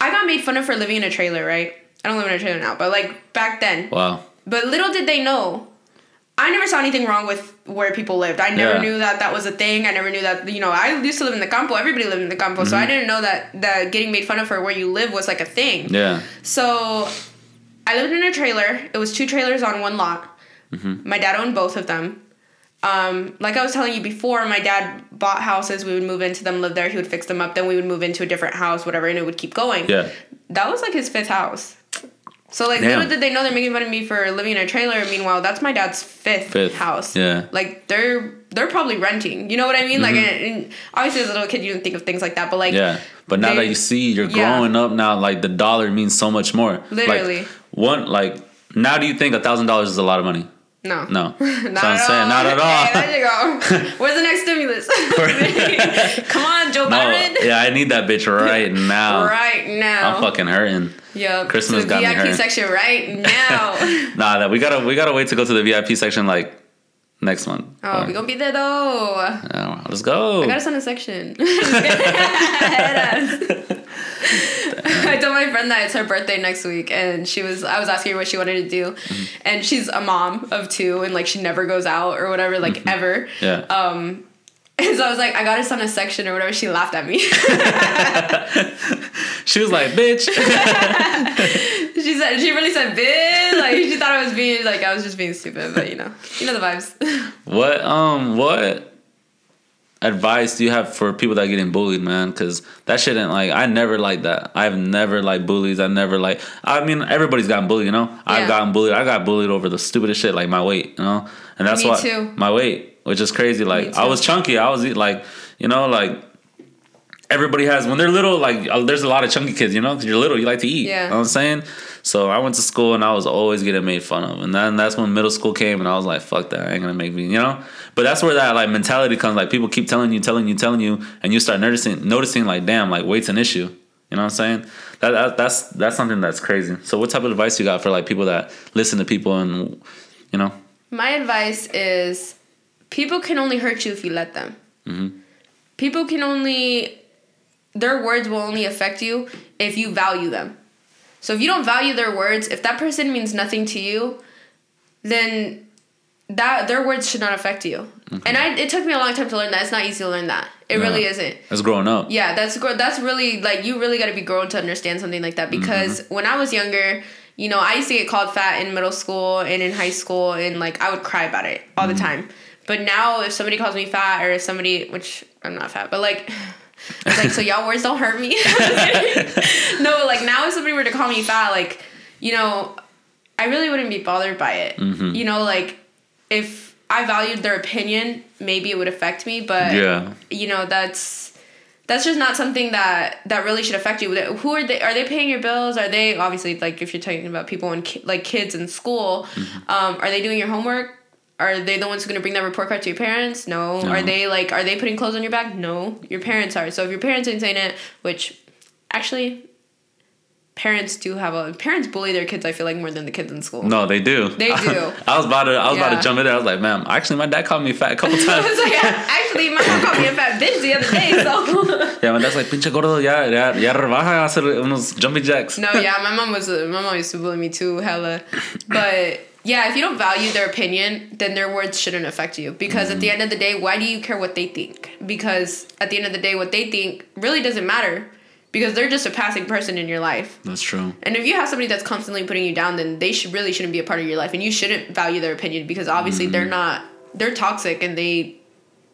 [SPEAKER 3] I got made fun of for living in a trailer, right? I don't live in a trailer now, but like back then.
[SPEAKER 2] Wow.
[SPEAKER 3] But little did they know, I never saw anything wrong with where people lived. I never
[SPEAKER 2] Yeah.
[SPEAKER 3] knew that that was a thing. I never knew that you know. I used to live in the campo. Everybody lived in the campo, so
[SPEAKER 2] Mm-hmm.
[SPEAKER 3] I didn't know that that getting made fun of for where you live was like a thing.
[SPEAKER 2] Yeah.
[SPEAKER 3] So I lived in a trailer. It was two trailers on one lot.
[SPEAKER 2] Mm-hmm.
[SPEAKER 3] My dad owned both of them. Um, like I was telling you before, my dad bought houses. We would move into them, live there. He would fix them up. Then we would move into a different house, whatever, and it would keep going.
[SPEAKER 2] Yeah.
[SPEAKER 3] That was like his fifth house. So like
[SPEAKER 2] Damn.
[SPEAKER 3] little did they know they're making fun of me for living in a trailer. Meanwhile, that's my dad's fifth,
[SPEAKER 2] Fifth.
[SPEAKER 3] house.
[SPEAKER 2] Yeah.
[SPEAKER 3] Like they're they're probably renting. You know what I mean? Like and, and obviously as a little kid you didn't think of things like that, but like
[SPEAKER 2] Mm-hmm. Yeah. But now
[SPEAKER 3] they-
[SPEAKER 2] that you see you're
[SPEAKER 3] Yeah.
[SPEAKER 2] growing up now, like the dollar means so much more.
[SPEAKER 3] Literally.
[SPEAKER 2] Like, one like now do you think a thousand dollars is a lot of money?
[SPEAKER 3] No.
[SPEAKER 2] No.
[SPEAKER 3] Not
[SPEAKER 2] That's what I'm
[SPEAKER 3] at
[SPEAKER 2] saying.
[SPEAKER 3] all.
[SPEAKER 2] Not at all.
[SPEAKER 3] Hey, there you go. Where's the next stimulus? Come on, Joe
[SPEAKER 2] No,
[SPEAKER 3] Biden.
[SPEAKER 2] yeah, I need that bitch right now.
[SPEAKER 3] Right now.
[SPEAKER 2] I'm fucking hurting.
[SPEAKER 3] Yep.
[SPEAKER 2] Christmas
[SPEAKER 3] to the
[SPEAKER 2] got me
[SPEAKER 3] VIP section right now.
[SPEAKER 2] Nah, that we gotta we gotta wait to go to the VIP section like next month.
[SPEAKER 3] oh,
[SPEAKER 2] Or-
[SPEAKER 3] we gonna be there though.
[SPEAKER 2] Yeah, let's go.
[SPEAKER 3] I gotta send a section. I told my friend that it's her birthday next week, and she was. I was asking her what she wanted to do,
[SPEAKER 2] Mm-hmm.
[SPEAKER 3] and she's a mom of two, and like she never goes out or whatever, like
[SPEAKER 2] Mm-hmm.
[SPEAKER 3] ever.
[SPEAKER 2] yeah.
[SPEAKER 3] Um, and so I was like, I gotta send a section or whatever. She laughed at me.
[SPEAKER 2] she was like, bitch.
[SPEAKER 3] she said she really said bitch. Like she thought I was being like I was just being stupid, but you know, you know the vibes.
[SPEAKER 2] what um what advice do you have for people that are getting bullied, man? Because that shouldn't like I never liked that. I've never liked bullies. I never like. I mean, everybody's gotten bullied, you know.
[SPEAKER 3] Yeah.
[SPEAKER 2] I've gotten bullied. I got bullied over the stupidest shit, like my weight, you know. And that's
[SPEAKER 3] Me
[SPEAKER 2] why
[SPEAKER 3] too.
[SPEAKER 2] my weight, which is crazy. Like I was chunky. I was like, you know, like everybody has when they're little. Like uh, there's a lot of chunky kids, you know, because you're little, you like to eat.
[SPEAKER 3] Yeah.
[SPEAKER 2] You know what I'm saying. So I went to school and I was always getting made fun of, and then that's when middle school came, and I was like, "Fuck that! I ain't gonna make me," you know. But that's where that like mentality comes. Like people keep telling you, telling you, telling you, and you start noticing, noticing like, damn, like weight's an issue. You know what I'm saying? That, that that's that's something that's crazy. So what type of advice you got for like people that listen to people and you know?
[SPEAKER 3] My advice is people can only hurt you if you let them.
[SPEAKER 2] Mm-hmm.
[SPEAKER 3] People can only, their words will only affect you if you value them. So if you don't value their words, if that person means nothing to you, then that their words should not affect you. And I, it took me a long time to learn that. It's not easy to learn that. It really isn't.
[SPEAKER 2] That's growing up.
[SPEAKER 3] Yeah, that's that's really like you really got to be grown to understand something like that because mm-hmm. when I was younger, you know, I used to get called fat in middle school and in high school and like I would cry about it all the mm-hmm. time. But now if somebody calls me fat or if somebody which I'm not fat, but like like so y'all words don't hurt me. no, like now if somebody were to call me fat like, you know, I really wouldn't be bothered by it. You know, like if I valued their opinion, maybe it would affect me, but
[SPEAKER 2] Yeah.
[SPEAKER 3] you know that's that's just not something that that really should affect you who are they are they paying your bills are they obviously like if you're talking about people in ki- like kids in school um, are they doing your homework are they the ones who going to bring that report card to your parents no.
[SPEAKER 2] No.
[SPEAKER 3] are they like are they putting clothes on your back no your parents are so if your parents ain't saying it which actually parents do have a parents bully their kids i feel like more than the kids in school
[SPEAKER 2] No, they do.
[SPEAKER 3] They do.
[SPEAKER 2] I was about to I was about to jump in there. I was like, ma'am, actually my dad called me fat a couple times.
[SPEAKER 3] was like, actually, my mom called me a fat bitch the other day, so.
[SPEAKER 2] yeah, my dad's like, pinche gordo, ya, ya, ya rebaja hacer unos jumping jacks.
[SPEAKER 3] No, yeah, my mom was my mom used to bully me too, hella. But yeah, if you don't value their opinion, then their words shouldn't affect you. Because at the mm. end of the day, why do you care what they think? Because at the end of the day, what they think really doesn't matter. Because they're just a passing person in your life.
[SPEAKER 2] That's true.
[SPEAKER 3] And if you have somebody that's constantly putting you down, then they should really shouldn't be a part of your life. And you shouldn't value their opinion because obviously mm-hmm. they're not they're toxic and they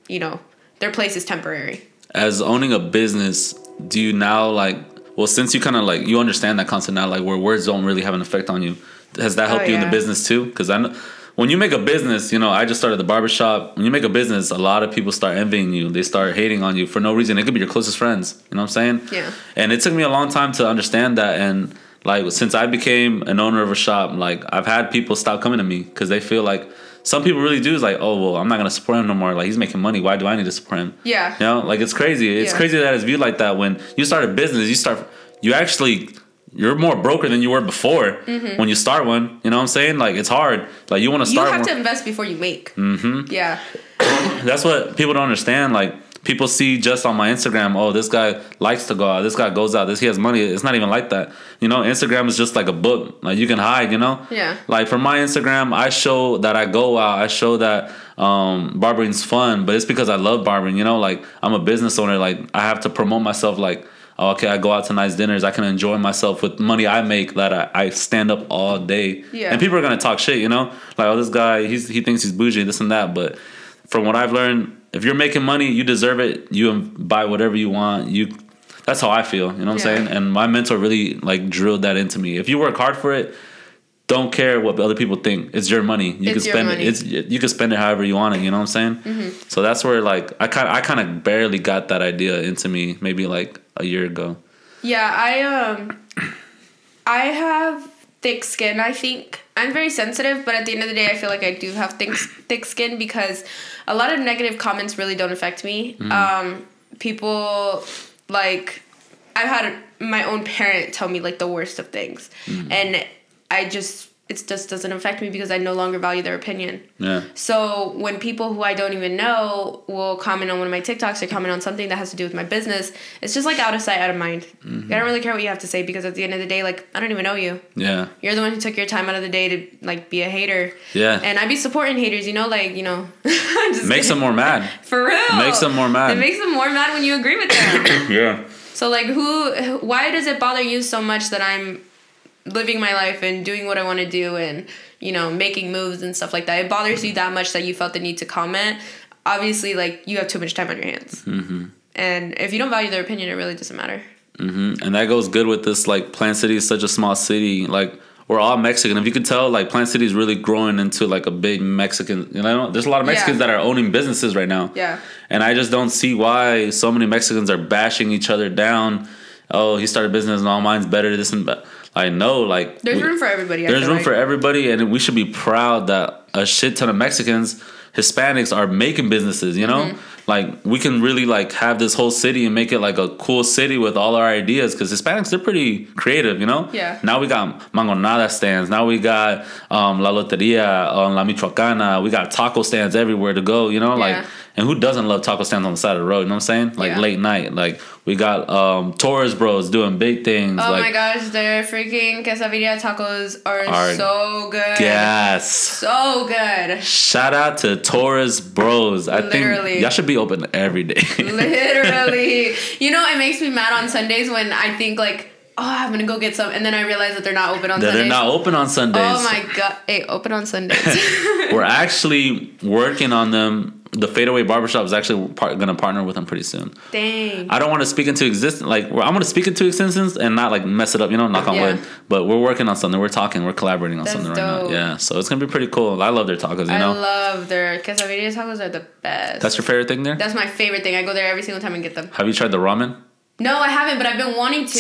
[SPEAKER 3] you know, their place is temporary.
[SPEAKER 2] As owning a business, do you now like? Well, since you kind of like you understand that concept now, like where words don't really have an effect on you, has that helped
[SPEAKER 3] Oh,
[SPEAKER 2] you in the business too? Because I know when you make a business, you know, I just started the barbershop. When you make a business, a lot of people start envying you. They start hating on you for no reason. It could be your closest friends. You know what I'm saying?
[SPEAKER 3] Yeah.
[SPEAKER 2] And it took me a long time to understand that. And like since I became an owner of a shop, like I've had people stop coming to me because they feel like some people really do is like, oh well, I'm not gonna support him no more. Like he's making money. Why do I need to support him?
[SPEAKER 3] Yeah.
[SPEAKER 2] You know, like it's crazy. It's
[SPEAKER 3] Yeah.
[SPEAKER 2] crazy that it's viewed like that. When you start a business, you start, you actually, you're more broker than you were before when you start one. You know what I'm saying? Like it's hard. Like you want to
[SPEAKER 3] Mm-hmm. You have
[SPEAKER 2] one.
[SPEAKER 3] to invest before you make. Mm-hmm. Yeah.
[SPEAKER 2] That's what people don't understand. Like people see just on my Instagram, oh, this guy likes to go out. This guy goes out. This he has money. It's not even like that. You know, Instagram is just like a book. Like you can hide. You know.
[SPEAKER 3] Yeah.
[SPEAKER 2] Like for my Instagram, I show that I go out. I show that um barbering's fun, but it's because I love barbering. You know, like I'm a business owner. Like I have to promote myself. Like. Oh, Okay, I go out to nice dinners. I can enjoy myself with money I make that I, I stand up all day.
[SPEAKER 3] Yeah.
[SPEAKER 2] And people are gonna talk shit, you know? Like, oh, this guy, he's he thinks he's bougie, this and that. But from what I've learned, if you're making money, you deserve it. You buy whatever you want. You that's how I feel. You know what I'm saying? And my mentor really like drilled that into me. If you work hard for it, don't care what other people think. It's your money. You
[SPEAKER 3] It's
[SPEAKER 2] can spend
[SPEAKER 3] money.
[SPEAKER 2] it. It's you can spend it however you want it. You know what I'm saying?
[SPEAKER 3] Mm-hmm.
[SPEAKER 2] So that's where like I kind I kind of barely got that idea into me maybe like a year ago.
[SPEAKER 3] Yeah, I um I have thick skin, I think. I'm very sensitive, but at the end of the day I feel like I do have thick thick skin because a lot of negative comments really don't affect me. Um people like I've had my own parent tell me like the worst of things. And I just it just doesn't affect me because I no longer value their opinion.
[SPEAKER 2] Yeah.
[SPEAKER 3] So when people who I don't even know will comment on one of my TikToks or comment on something that has to do with my business, it's just like out of sight, out of mind. Mm-hmm. I don't really care what you have to say because at the end of the day, like I don't even know you.
[SPEAKER 2] Yeah.
[SPEAKER 3] You're the one who took your time out of the day to like be a hater.
[SPEAKER 2] Yeah.
[SPEAKER 3] And I'd be supporting haters, you know, like you know, just
[SPEAKER 2] Makes them more mad.
[SPEAKER 3] for real.
[SPEAKER 2] makes them more mad.
[SPEAKER 3] It makes them more mad when you agree with them.
[SPEAKER 2] Yeah.
[SPEAKER 3] so like, who? Why does it bother you so much that I'm living my life and doing what I want to do and you know making moves and stuff like that? It bothers you that much that you felt the need to comment. obviously like you have too much time on your hands. Mm-hmm. And if you don't value their opinion, it really doesn't matter.
[SPEAKER 2] and that goes good with this like plant city is such a small city like we're all mexican if you could tell like plant city is really growing into like a big mexican you know there's a lot of
[SPEAKER 3] Yeah.
[SPEAKER 2] mexicans that are owning businesses right now
[SPEAKER 3] Yeah.
[SPEAKER 2] and i just don't see why so many mexicans are bashing each other down oh he started a business and all mine's better this and that i know like
[SPEAKER 3] There's
[SPEAKER 2] we-
[SPEAKER 3] room for everybody. I
[SPEAKER 2] there's room
[SPEAKER 3] like.
[SPEAKER 2] for everybody and we should be proud that a shit ton of mexicans hispanics are making businesses you know
[SPEAKER 3] Mm-hmm.
[SPEAKER 2] like we can really like have this whole city and make it like a cool city with all our ideas because hispanics they're pretty creative you know
[SPEAKER 3] Yeah.
[SPEAKER 2] now we got mangonada stands now we got um, la loteria um, la michoacana we got taco stands everywhere to go you know like
[SPEAKER 3] Yeah.
[SPEAKER 2] And who doesn't love taco stands on the side of the road you know what i'm saying like
[SPEAKER 3] Yeah.
[SPEAKER 2] late night like we got um Torres Bros doing big things
[SPEAKER 3] Oh
[SPEAKER 2] like
[SPEAKER 3] my gosh, their freaking quesadilla tacos are,
[SPEAKER 2] Are
[SPEAKER 3] so good.
[SPEAKER 2] gas
[SPEAKER 3] So good.
[SPEAKER 2] Shout out to Torres Bros. I
[SPEAKER 3] Literally.
[SPEAKER 2] think y'all should be open every day.
[SPEAKER 3] Literally. You know, it makes me mad on Sundays when I think like, oh, I'm gonna go get some, and then I realize that they're not open on
[SPEAKER 2] that
[SPEAKER 3] Sundays.
[SPEAKER 2] they're not open on Sundays.
[SPEAKER 3] Oh my god! Hey, open on Sundays.
[SPEAKER 2] We're actually working on them. The Fadeaway Barbershop is actually par- going to partner with them pretty soon.
[SPEAKER 3] Dang.
[SPEAKER 2] I don't want to speak into existence. Like I'm going to speak into existence and not like mess it up. You know, knock on
[SPEAKER 3] Yeah.
[SPEAKER 2] wood. But we're working on something. We're talking. We're collaborating on
[SPEAKER 3] That's
[SPEAKER 2] something right
[SPEAKER 3] dope.
[SPEAKER 2] now. Yeah. So it's going to be pretty cool. I love their tacos. You
[SPEAKER 3] I
[SPEAKER 2] know, I
[SPEAKER 3] love their quesadilla tacos are the best.
[SPEAKER 2] that's your favorite thing there.
[SPEAKER 3] That's my favorite thing. I go there every single time and get them.
[SPEAKER 2] Have you tried the ramen?
[SPEAKER 3] No, I haven't, but I've been wanting to.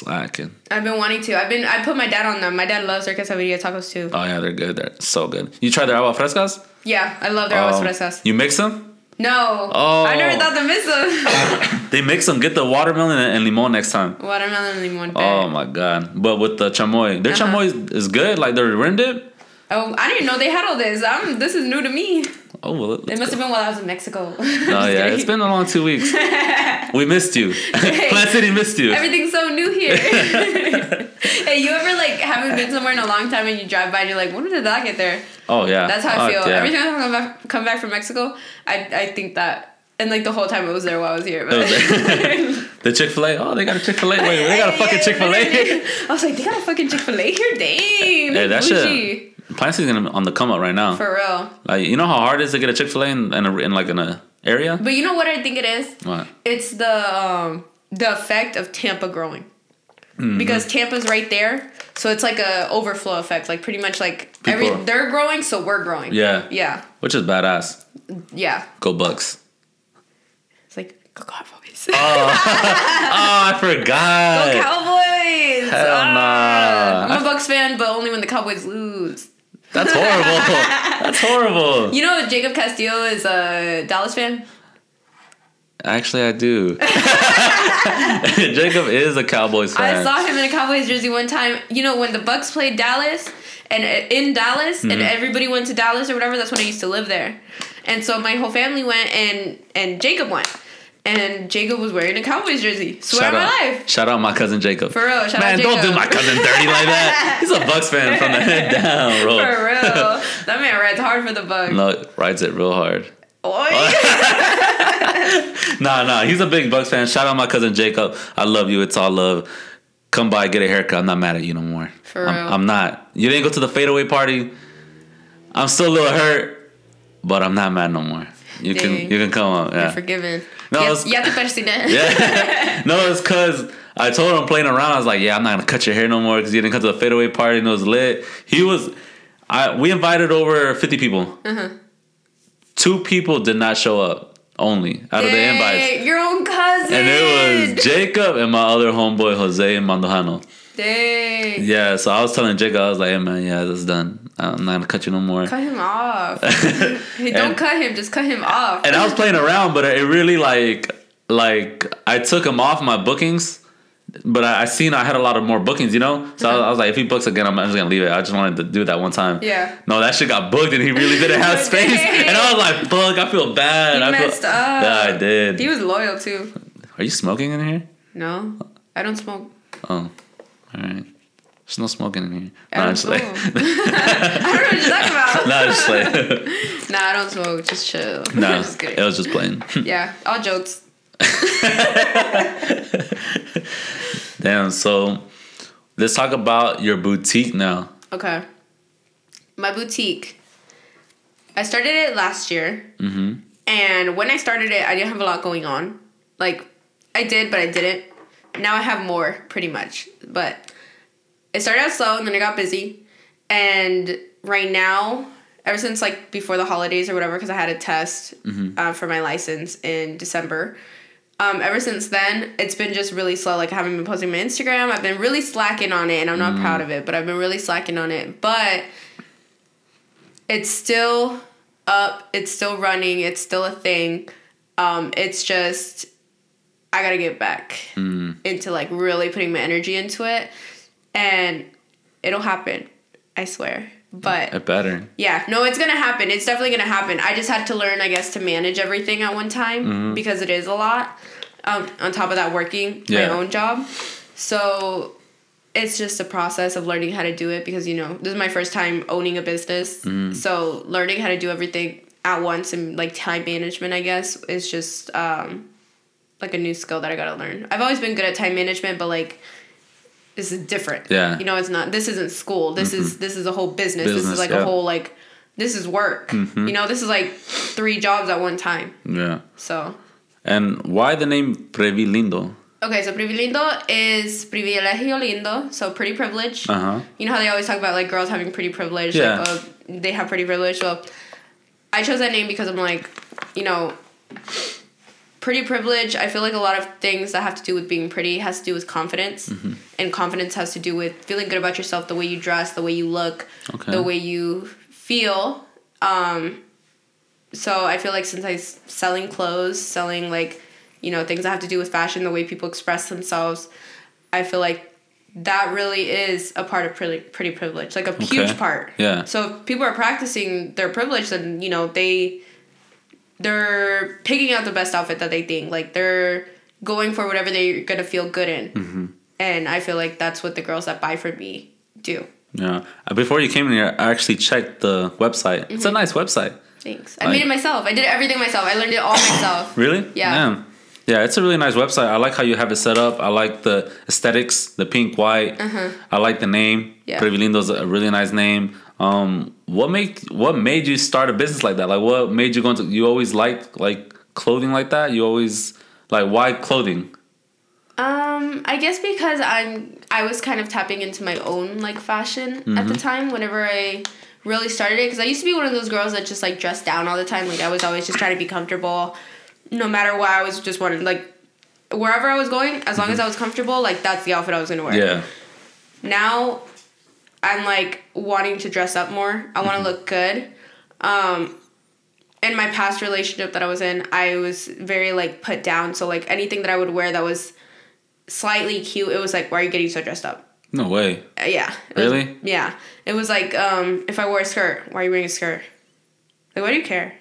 [SPEAKER 2] Slacking.
[SPEAKER 3] I've been wanting to. I've been. I put my dad on them. My dad loves their quesadilla tacos too.
[SPEAKER 2] Oh yeah, they're good. They're so good. You tried their agua frescas?
[SPEAKER 3] Yeah, I love their aguas
[SPEAKER 2] Oh.
[SPEAKER 3] frescas.
[SPEAKER 2] You mix them?
[SPEAKER 3] No,
[SPEAKER 2] Oh.
[SPEAKER 3] I never thought to mix them.
[SPEAKER 2] They mix them. Get the watermelon and, limon next time.
[SPEAKER 3] Watermelon and limon.
[SPEAKER 2] Oh my god! But with the chamoy, their
[SPEAKER 3] Uh-huh.
[SPEAKER 2] chamoy is good. Like their rim dip.
[SPEAKER 3] Oh, I didn't know they had all this. I'm, this is new to me.
[SPEAKER 2] Oh well,
[SPEAKER 3] It must
[SPEAKER 2] go.
[SPEAKER 3] have been while I was in Mexico.
[SPEAKER 2] Oh yeah, it's been a long two weeks. we missed you. Plant City missed you.
[SPEAKER 3] Everything's so new here. hey, you ever like haven't been somewhere in a long time and you drive by and you're like, when did I get there?
[SPEAKER 2] Oh yeah.
[SPEAKER 3] That's how I
[SPEAKER 2] Oh,
[SPEAKER 3] feel.
[SPEAKER 2] yeah.
[SPEAKER 3] Every time I come back, come back from Mexico, I, I think that. And like the whole time it was there while I was here. But
[SPEAKER 2] The Chick Fil A. Oh, they got a Chick Fil A. Wait, they got a fucking Chick Fil A.
[SPEAKER 3] I was like, they got a fucking Chick Fil A here. Dang,
[SPEAKER 2] Hey, that
[SPEAKER 3] that's
[SPEAKER 2] shit. Plant be on the come up right now.
[SPEAKER 3] for real.
[SPEAKER 2] Like you know how hard it is to get a Chick Fil A in, in, a, in like in a area.
[SPEAKER 3] But you know what I think it is?
[SPEAKER 2] What?
[SPEAKER 3] It's the um, the effect of Tampa growing.
[SPEAKER 2] Mm-hmm.
[SPEAKER 3] Because Tampa's right there, so it's like a overflow effect. Like pretty much like every they're growing, so we're growing.
[SPEAKER 2] Yeah.
[SPEAKER 3] yeah,
[SPEAKER 2] Which is badass.
[SPEAKER 3] yeah.
[SPEAKER 2] Go Bucks.
[SPEAKER 3] Go Cowboys.
[SPEAKER 2] Oh, I forgot.
[SPEAKER 3] Go Cowboys!
[SPEAKER 2] Hell
[SPEAKER 3] Ah.
[SPEAKER 2] nah.
[SPEAKER 3] I'm a Bucks fan, but only when the Cowboys lose.
[SPEAKER 2] That's horrible. That's horrible.
[SPEAKER 3] You know, Jacob Castillo is a Dallas fan.
[SPEAKER 2] Actually, I do. Jacob is a Cowboys fan.
[SPEAKER 3] I saw him in a Cowboys jersey one time. You know, when the Bucks played Dallas and uh, in Dallas,
[SPEAKER 2] Mm-hmm.
[SPEAKER 3] and everybody went to Dallas or whatever. That's when I used to live there, and so my whole family went, and and Jacob went, and Jacob was wearing a Cowboys jersey. Swear
[SPEAKER 2] shout
[SPEAKER 3] my
[SPEAKER 2] out,
[SPEAKER 3] life.
[SPEAKER 2] shout out my cousin Jacob.
[SPEAKER 3] For real, shout
[SPEAKER 2] Man,
[SPEAKER 3] out
[SPEAKER 2] don't do my cousin dirty like that. He's a Bucks fan from the head down, bro.
[SPEAKER 3] For real, that man rides hard for the Bucks.
[SPEAKER 2] No, rides it real hard.
[SPEAKER 3] Oi.
[SPEAKER 2] Nah, nah, he's a big Bucks fan. Shout out my cousin Jacob. I love you. It's all love. Come by, get a haircut. I'm not mad at you no more.
[SPEAKER 3] For
[SPEAKER 2] I'm,
[SPEAKER 3] real.
[SPEAKER 2] I'm not. You didn't go to the fadeaway party. I'm still a little hurt, but I'm not mad no more. You can you can come.
[SPEAKER 3] You're
[SPEAKER 2] Yeah.
[SPEAKER 3] forgiven.
[SPEAKER 2] No,
[SPEAKER 3] ya, ya te persiné.
[SPEAKER 2] Yeah. no, it's cause I told him playing around. I was like, yeah, I'm not gonna cut your hair no more because you didn't come to the fadeaway party and it was lit. He was. I we invited over 50 people.
[SPEAKER 3] Uh-huh.
[SPEAKER 2] Two people did not show up. Only out of the invites.
[SPEAKER 3] Your own cousin.
[SPEAKER 2] And it was Jacob and my other homeboy Jose and Mandojano.
[SPEAKER 3] Dang.
[SPEAKER 2] Yeah, so I was telling Jacob, I was like, hey man, yeah, this is done. I'm not gonna cut you no more.
[SPEAKER 3] Cut him off. hey, don't
[SPEAKER 2] And-
[SPEAKER 3] cut him. Just cut him off.
[SPEAKER 2] And I was playing around, but it really like like I took him off my bookings. But I, I seen I had a lot of more bookings, you know. So I, was, I was like, if he books again, I'm just gonna leave it. I just wanted to do that one time.
[SPEAKER 3] Yeah.
[SPEAKER 2] No, that shit got booked, and he really didn't have space. And I was like, fuck, I feel bad.
[SPEAKER 3] He
[SPEAKER 2] I feel,
[SPEAKER 3] messed up.
[SPEAKER 2] Yeah, I did.
[SPEAKER 3] he was loyal too.
[SPEAKER 2] Are you smoking in here?
[SPEAKER 3] No, I don't smoke.
[SPEAKER 2] Oh, all right. There's no smoking in here.
[SPEAKER 3] I
[SPEAKER 2] No, I'm
[SPEAKER 3] don't
[SPEAKER 2] just
[SPEAKER 3] smoke.
[SPEAKER 2] like,
[SPEAKER 3] I don't know what you're talking about.
[SPEAKER 2] no, just like,
[SPEAKER 3] Nah, I don't smoke. Just chill.
[SPEAKER 2] no,
[SPEAKER 3] just
[SPEAKER 2] it was just playing.
[SPEAKER 3] yeah, all jokes.
[SPEAKER 2] Damn. So let's talk about your boutique now.
[SPEAKER 3] Okay. My boutique. I started it last year.
[SPEAKER 2] Mm-hmm.
[SPEAKER 3] And when I started it, I didn't have a lot going on. Like, I did, but I didn't. Now I have more, pretty much. But it started out slow and then it got busy. And right now, ever since like before the holidays or whatever, because I had a test uh, for my license in December. Um, ever since then, it's been just really slow. Like I haven't been posting my Instagram. I've been really slacking on it, and I'm not proud of it. But I've been really slacking on it. But it's still up. It's still running. It's still a thing. Um, it's just I gotta get back into like really putting my energy into it, and it'll happen. I swear. But
[SPEAKER 2] It better.
[SPEAKER 3] yeah, no, it's gonna happen. It's definitely gonna happen. I just had to learn, I guess, to manage everything at one time because it is a lot. Um, on top of that, working
[SPEAKER 2] Yeah.
[SPEAKER 3] my own job, so it's just a process of learning how to do it because you know this is my first time owning a business. So learning how to do everything at once and like time management, I guess, is just um, like a new skill that I gotta learn. I've always been good at time management, but like this is different.
[SPEAKER 2] Yeah.
[SPEAKER 3] You know, it's not. This isn't school. This is this is a whole business.
[SPEAKER 2] business this
[SPEAKER 3] is like
[SPEAKER 2] yeah.
[SPEAKER 3] a whole like. This is work. You know, this is like three jobs at one time.
[SPEAKER 2] Yeah.
[SPEAKER 3] So
[SPEAKER 2] And why the name Previlindo?
[SPEAKER 3] okay, so privilegio is privilegio lindo. So pretty privilege.
[SPEAKER 2] Uh huh.
[SPEAKER 3] You know how they always talk about like girls having pretty privilege.
[SPEAKER 2] Yeah.
[SPEAKER 3] Like, oh, they have pretty privilege. Well, I chose that name because I'm like, you know, pretty privilege. I feel like a lot of things that have to do with being pretty has to do with confidence,
[SPEAKER 2] Mm-hmm.
[SPEAKER 3] and confidence has to do with feeling good about yourself, the way you dress, the way you look,
[SPEAKER 2] Okay.
[SPEAKER 3] the way you feel. Um, so I feel like since I s- selling clothes, selling like, you know, things that have to do with fashion, the way people express themselves, I feel like that really is a part of pretty, pretty privilege, like a huge part.
[SPEAKER 2] Yeah.
[SPEAKER 3] So if people are practicing their privilege, then you know they they're picking out the best outfit that they think. Like they're going for whatever they're gonna feel good in.
[SPEAKER 2] Mm-hmm.
[SPEAKER 3] And I feel like that's what the girls that buy from me do.
[SPEAKER 2] Yeah. Uh, Before you came in here, I actually checked the website. It's
[SPEAKER 3] Mm-hmm.
[SPEAKER 2] a nice website.
[SPEAKER 3] Thanks. I made it myself. I did everything myself. I learned it all myself.
[SPEAKER 2] Really?
[SPEAKER 3] Yeah.
[SPEAKER 2] Man. Yeah, it's a really nice website. I like how you have it set up. I like the aesthetics, the pink, white. Uh-huh. I like the name.
[SPEAKER 3] Yeah.
[SPEAKER 2] Previlindo's a really nice name. Um, what made what made you start a business like that? Like, what made you go into? You always liked like clothing like that. You always like why clothing?
[SPEAKER 3] Um, I guess because I'm I was kind of tapping into my own like fashion at
[SPEAKER 2] Mm-hmm.
[SPEAKER 3] the time whenever I really started it because I used to be one of those girls that just like dressed down all the time. Like I was always just trying to be comfortable, no matter what. I was just wanting like wherever I was going, as long as I was comfortable, like that's the outfit I was gonna wear.
[SPEAKER 2] Mm-hmm. Yeah.
[SPEAKER 3] Now, I'm like wanting to dress up more. I want to look good. Um, in my past relationship that I was in, I was very like put down. So like anything that I would wear that was slightly cute, it was like, why are you getting so dressed up?
[SPEAKER 2] No way.
[SPEAKER 3] Uh, yeah. It was-
[SPEAKER 2] Really?
[SPEAKER 3] yeah. It was like, um, if I wore a skirt, why are you wearing a skirt? Like, why do you care?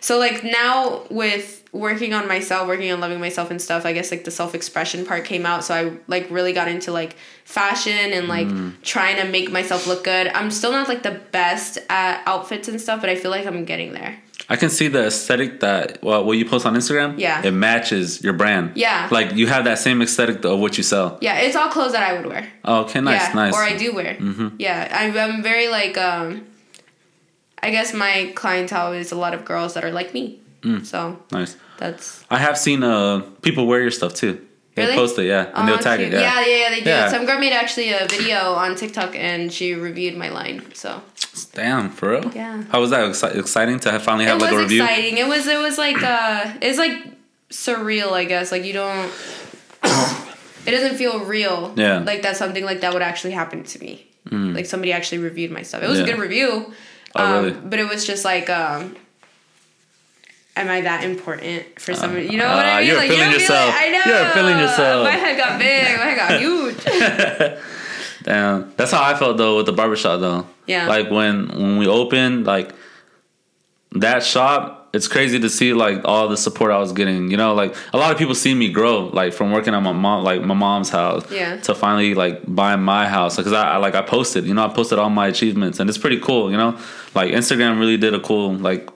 [SPEAKER 3] So like now with working on myself, working on loving myself and stuff, I guess like the self expression part came out. So I like really got into like fashion and like trying to make myself look good. I'm still not like the best at outfits and stuff, but I feel like I'm getting there.
[SPEAKER 2] I can see the aesthetic that well, what you post on Instagram.
[SPEAKER 3] Yeah.
[SPEAKER 2] It matches your brand.
[SPEAKER 3] Yeah.
[SPEAKER 2] Like you have that same aesthetic of what you sell.
[SPEAKER 3] Yeah, it's all clothes that I would wear.
[SPEAKER 2] Oh, okay, nice,
[SPEAKER 3] yeah,
[SPEAKER 2] nice.
[SPEAKER 3] Or I do wear. Yeah, I'm, I'm very like um. I guess my clientele is a lot of girls that are like me.
[SPEAKER 2] Mm.
[SPEAKER 3] So
[SPEAKER 2] nice.
[SPEAKER 3] that's
[SPEAKER 2] I have seen uh people wear your stuff too. They
[SPEAKER 3] Really?
[SPEAKER 2] post it, yeah, and they'll
[SPEAKER 3] Oh,
[SPEAKER 2] tag it. Yeah.
[SPEAKER 3] yeah, yeah, yeah, they do.
[SPEAKER 2] Yeah.
[SPEAKER 3] Some girl made actually a video on TikTok and she reviewed my line. So
[SPEAKER 2] Damn, for real.
[SPEAKER 3] Yeah.
[SPEAKER 2] How was that Exci- exciting to have finally have
[SPEAKER 3] it
[SPEAKER 2] like a review?
[SPEAKER 3] It was exciting. It was it was like uh it's like surreal, I guess. Like you don't it doesn't feel real.
[SPEAKER 2] Yeah. Mm.
[SPEAKER 3] Like that something like that would actually happen to me. Like somebody actually reviewed my stuff. It was a good review.
[SPEAKER 2] Oh,
[SPEAKER 3] um,
[SPEAKER 2] really?
[SPEAKER 3] But it was just like um Am I that important for somebody? You know what
[SPEAKER 2] Ah,
[SPEAKER 3] I mean?
[SPEAKER 2] you're
[SPEAKER 3] like
[SPEAKER 2] feeling
[SPEAKER 3] you
[SPEAKER 2] yourself.
[SPEAKER 3] Like, I know.
[SPEAKER 2] You're feeling yourself.
[SPEAKER 3] My head got big. My head got huge.
[SPEAKER 2] Damn, that's how I felt though with the barbershop though.
[SPEAKER 3] Yeah.
[SPEAKER 2] Like when when we opened, like that shop, it's crazy to see like all the support I was getting. You know, like a lot of people see me grow, like from working at my mom, like my mom's house,
[SPEAKER 3] Yeah.
[SPEAKER 2] to finally like buying my house. Because I, I like I posted, you know, I posted all my achievements, and it's pretty cool. You know, like Instagram really did a cool like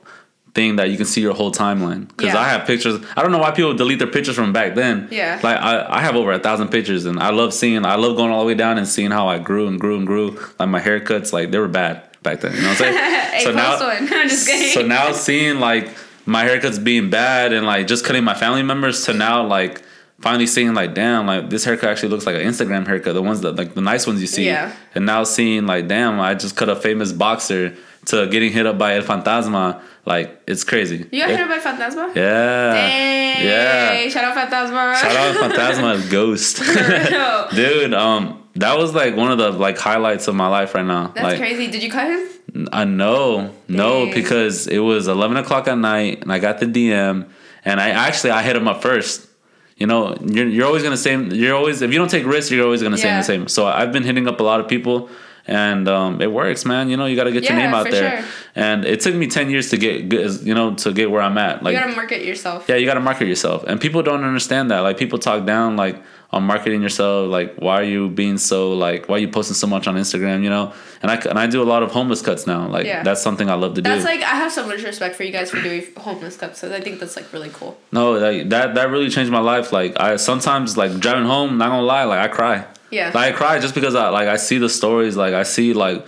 [SPEAKER 2] thing that you can see your whole timeline. Because
[SPEAKER 3] Yeah.
[SPEAKER 2] I have pictures. I don't know why people delete their pictures from back then.
[SPEAKER 3] Yeah.
[SPEAKER 2] Like I, I have over a thousand pictures, and I love seeing. I love going all the way down and seeing how I grew and grew and grew. Like my haircuts, like they were bad. back then. You know what I'm saying? So
[SPEAKER 3] one. I'm
[SPEAKER 2] so now seeing like my haircuts being bad and like just cutting my family members to now like finally seeing like damn like this haircut actually looks like an Instagram haircut the ones that like the nice ones you see
[SPEAKER 3] Yeah.
[SPEAKER 2] and now seeing like damn I just cut a famous boxer to getting hit up by El Fantasma like it's crazy
[SPEAKER 3] you got
[SPEAKER 2] It-
[SPEAKER 3] hit by Fantasma?
[SPEAKER 2] yeah
[SPEAKER 3] Dang.
[SPEAKER 2] yeah
[SPEAKER 3] Shout out Fantasma.
[SPEAKER 2] shout out Fantasma Ghost dude um that was like one of the like highlights of my life right now
[SPEAKER 3] That's
[SPEAKER 2] like
[SPEAKER 3] crazy. Did you cut him?
[SPEAKER 2] I know, no,
[SPEAKER 3] Dang.
[SPEAKER 2] because it was eleven o'clock at night, and I got the DM, and I actually I hit him up first. You know, you're you're always gonna say you're always if you don't take risks, you're always gonna say
[SPEAKER 3] Yeah.
[SPEAKER 2] the same. So I've been hitting up a lot of people, and um, it works, man. You know, you got to get your name out
[SPEAKER 3] for
[SPEAKER 2] there,
[SPEAKER 3] sure.
[SPEAKER 2] and it took me ten years to get good, you know to get where I'm at. Like
[SPEAKER 3] you gotta market yourself.
[SPEAKER 2] yeah, you got to market yourself, and people don't understand that. Like people talk down like on marketing yourself. Like why are you being so like why are you posting so much on Instagram? You know, and I and I do a lot of homeless cuts now. Like
[SPEAKER 3] Yeah.
[SPEAKER 2] that's something I love to
[SPEAKER 3] That's
[SPEAKER 2] do.
[SPEAKER 3] That's like I have so much respect for you guys for doing homeless cups. So I think that's like really cool.
[SPEAKER 2] no, like, that that really changed my life. Like I sometimes like driving home, not gonna lie, like I cry.
[SPEAKER 3] Yeah.
[SPEAKER 2] Like I cry just because I like I see the stories. Like I see like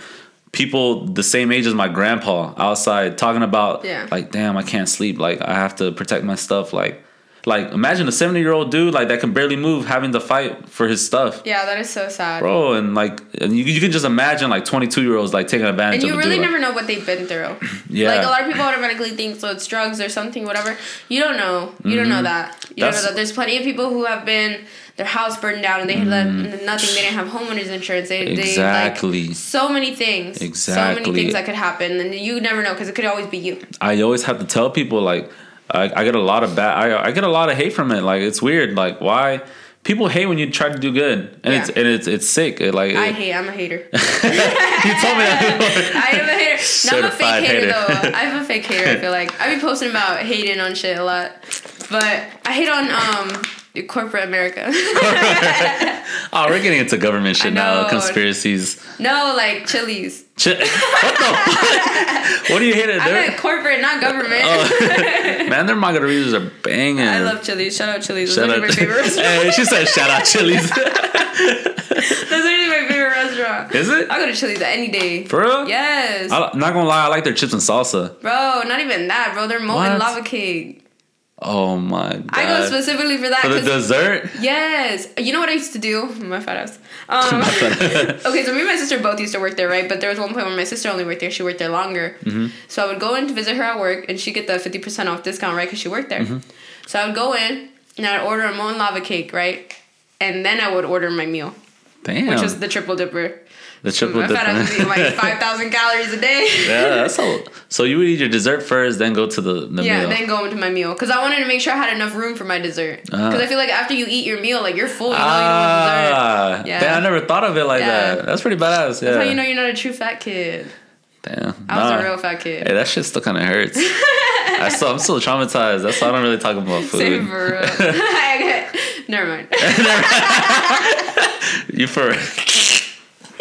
[SPEAKER 2] people the same age as my grandpa outside talking about
[SPEAKER 3] Yeah.
[SPEAKER 2] like damn I can't sleep. Like I have to protect my stuff. Like like imagine a seventy year old dude like that can barely move having to fight for his stuff.
[SPEAKER 3] Yeah, that is so sad.
[SPEAKER 2] Bro, and like, and you, you can just imagine like 22 year olds like taking advantage of
[SPEAKER 3] and you really
[SPEAKER 2] dude.
[SPEAKER 3] never know what they've been through.
[SPEAKER 2] Yeah.
[SPEAKER 3] Like a lot of people automatically think so it's drugs or something, whatever. You don't know. You don't know that. You don't
[SPEAKER 2] Mm-hmm.
[SPEAKER 3] Know that. There's plenty of people who have been their house burned down and they had left nothing. They didn't have homeowners insurance. They
[SPEAKER 2] Mm. Exactly.
[SPEAKER 3] They, like, so many things.
[SPEAKER 2] Exactly.
[SPEAKER 3] So many things that could happen, and you never know because it could always be you.
[SPEAKER 2] I always have to tell people like I, I get a lot of bad I, I get a lot of hate from it like it's weird like why people hate when you try to do good and it's and it's it's sick It, like
[SPEAKER 3] I
[SPEAKER 2] it-
[SPEAKER 3] hate. I'm a hater.
[SPEAKER 2] you told me that
[SPEAKER 3] I am a hater. No, I'm a fake hater,
[SPEAKER 2] hater.
[SPEAKER 3] though. I'm a fake hater. I feel like I be posting about hating on shit a lot, but I hate on um corporate America.
[SPEAKER 2] oh we're getting into government shit now conspiracies
[SPEAKER 3] no, like Chili's.
[SPEAKER 2] Ch- what the fuck what do you hate it
[SPEAKER 3] I meant corporate, not government. Oh.
[SPEAKER 2] man their margaritas are banging
[SPEAKER 3] I love Chili's. Shout out Chili's.
[SPEAKER 2] Shout
[SPEAKER 3] That's
[SPEAKER 2] out,
[SPEAKER 3] my favorite restaurant.
[SPEAKER 2] hey, she said shout out Chili's.
[SPEAKER 3] That's literally my favorite restaurant.
[SPEAKER 2] Is it?
[SPEAKER 3] I go to Chili's any day.
[SPEAKER 2] For real?
[SPEAKER 3] Yes.
[SPEAKER 2] I'm not gonna lie, I like their chips and salsa.
[SPEAKER 3] Bro, not even that, bro. They're molten lava cake.
[SPEAKER 2] Oh my god.
[SPEAKER 3] I go specifically for that.
[SPEAKER 2] For the dessert?
[SPEAKER 3] Yes. You know what I used to do? My fat ass. Um, okay, so me and my sister both used to work there, right? But there was one point where my sister only worked there. She worked there longer.
[SPEAKER 2] Mm-hmm.
[SPEAKER 3] So I would go in to visit her at work, and she get the 50% off discount, right? Because she worked there.
[SPEAKER 2] Mm-hmm.
[SPEAKER 3] So I would go in, and I'd order a molten lava cake, right? And then I would order my meal,
[SPEAKER 2] Damn.
[SPEAKER 3] which was the triple dipper.
[SPEAKER 2] The triple
[SPEAKER 3] my fat ass
[SPEAKER 2] dip.
[SPEAKER 3] was eating like 5,000 calories a day.
[SPEAKER 2] yeah, that's so. So you would eat your dessert first, then go to the, the
[SPEAKER 3] Yeah,
[SPEAKER 2] meal.
[SPEAKER 3] then go into my meal because I wanted to make sure I had enough room for my dessert. Because
[SPEAKER 2] Ah.
[SPEAKER 3] I feel like after you eat your meal, like you're full, you know you don't want dessert.
[SPEAKER 2] ah,
[SPEAKER 3] Yeah.
[SPEAKER 2] damn, I never thought of it like
[SPEAKER 3] Yeah.
[SPEAKER 2] that. That's pretty badass. Yeah.
[SPEAKER 3] That's how you know you're not a true fat kid.
[SPEAKER 2] Damn.
[SPEAKER 3] I was a real fat kid.
[SPEAKER 2] Hey, that shit still kind of hurts. I still, I'm still traumatized. That's why I don't really talk about food.
[SPEAKER 3] Same for real. Never mind.
[SPEAKER 2] you for.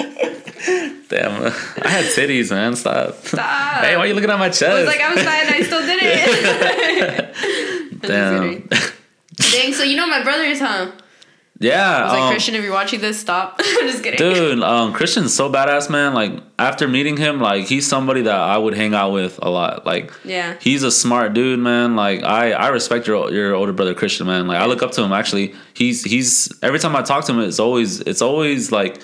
[SPEAKER 2] Damn, I had titties, man. Stop.
[SPEAKER 3] Stop.
[SPEAKER 2] Hey, why are you looking at my chest?
[SPEAKER 3] I was like, I was and I still did it.
[SPEAKER 2] Damn.
[SPEAKER 3] Dang, so you know my brothers, huh?
[SPEAKER 2] yeah.
[SPEAKER 3] I was like,
[SPEAKER 2] um,
[SPEAKER 3] Christian, if you're watching this, stop. I'm just kidding.
[SPEAKER 2] Dude, um, Christian's so badass, man. Like after meeting him, like he's somebody that I would hang out with a lot. Like
[SPEAKER 3] Yeah.
[SPEAKER 2] he's a smart dude, man. Like I, I respect your your older brother Christian, man. Like I look up to him. Actually, he's he's every time I talk to him, it's always it's always like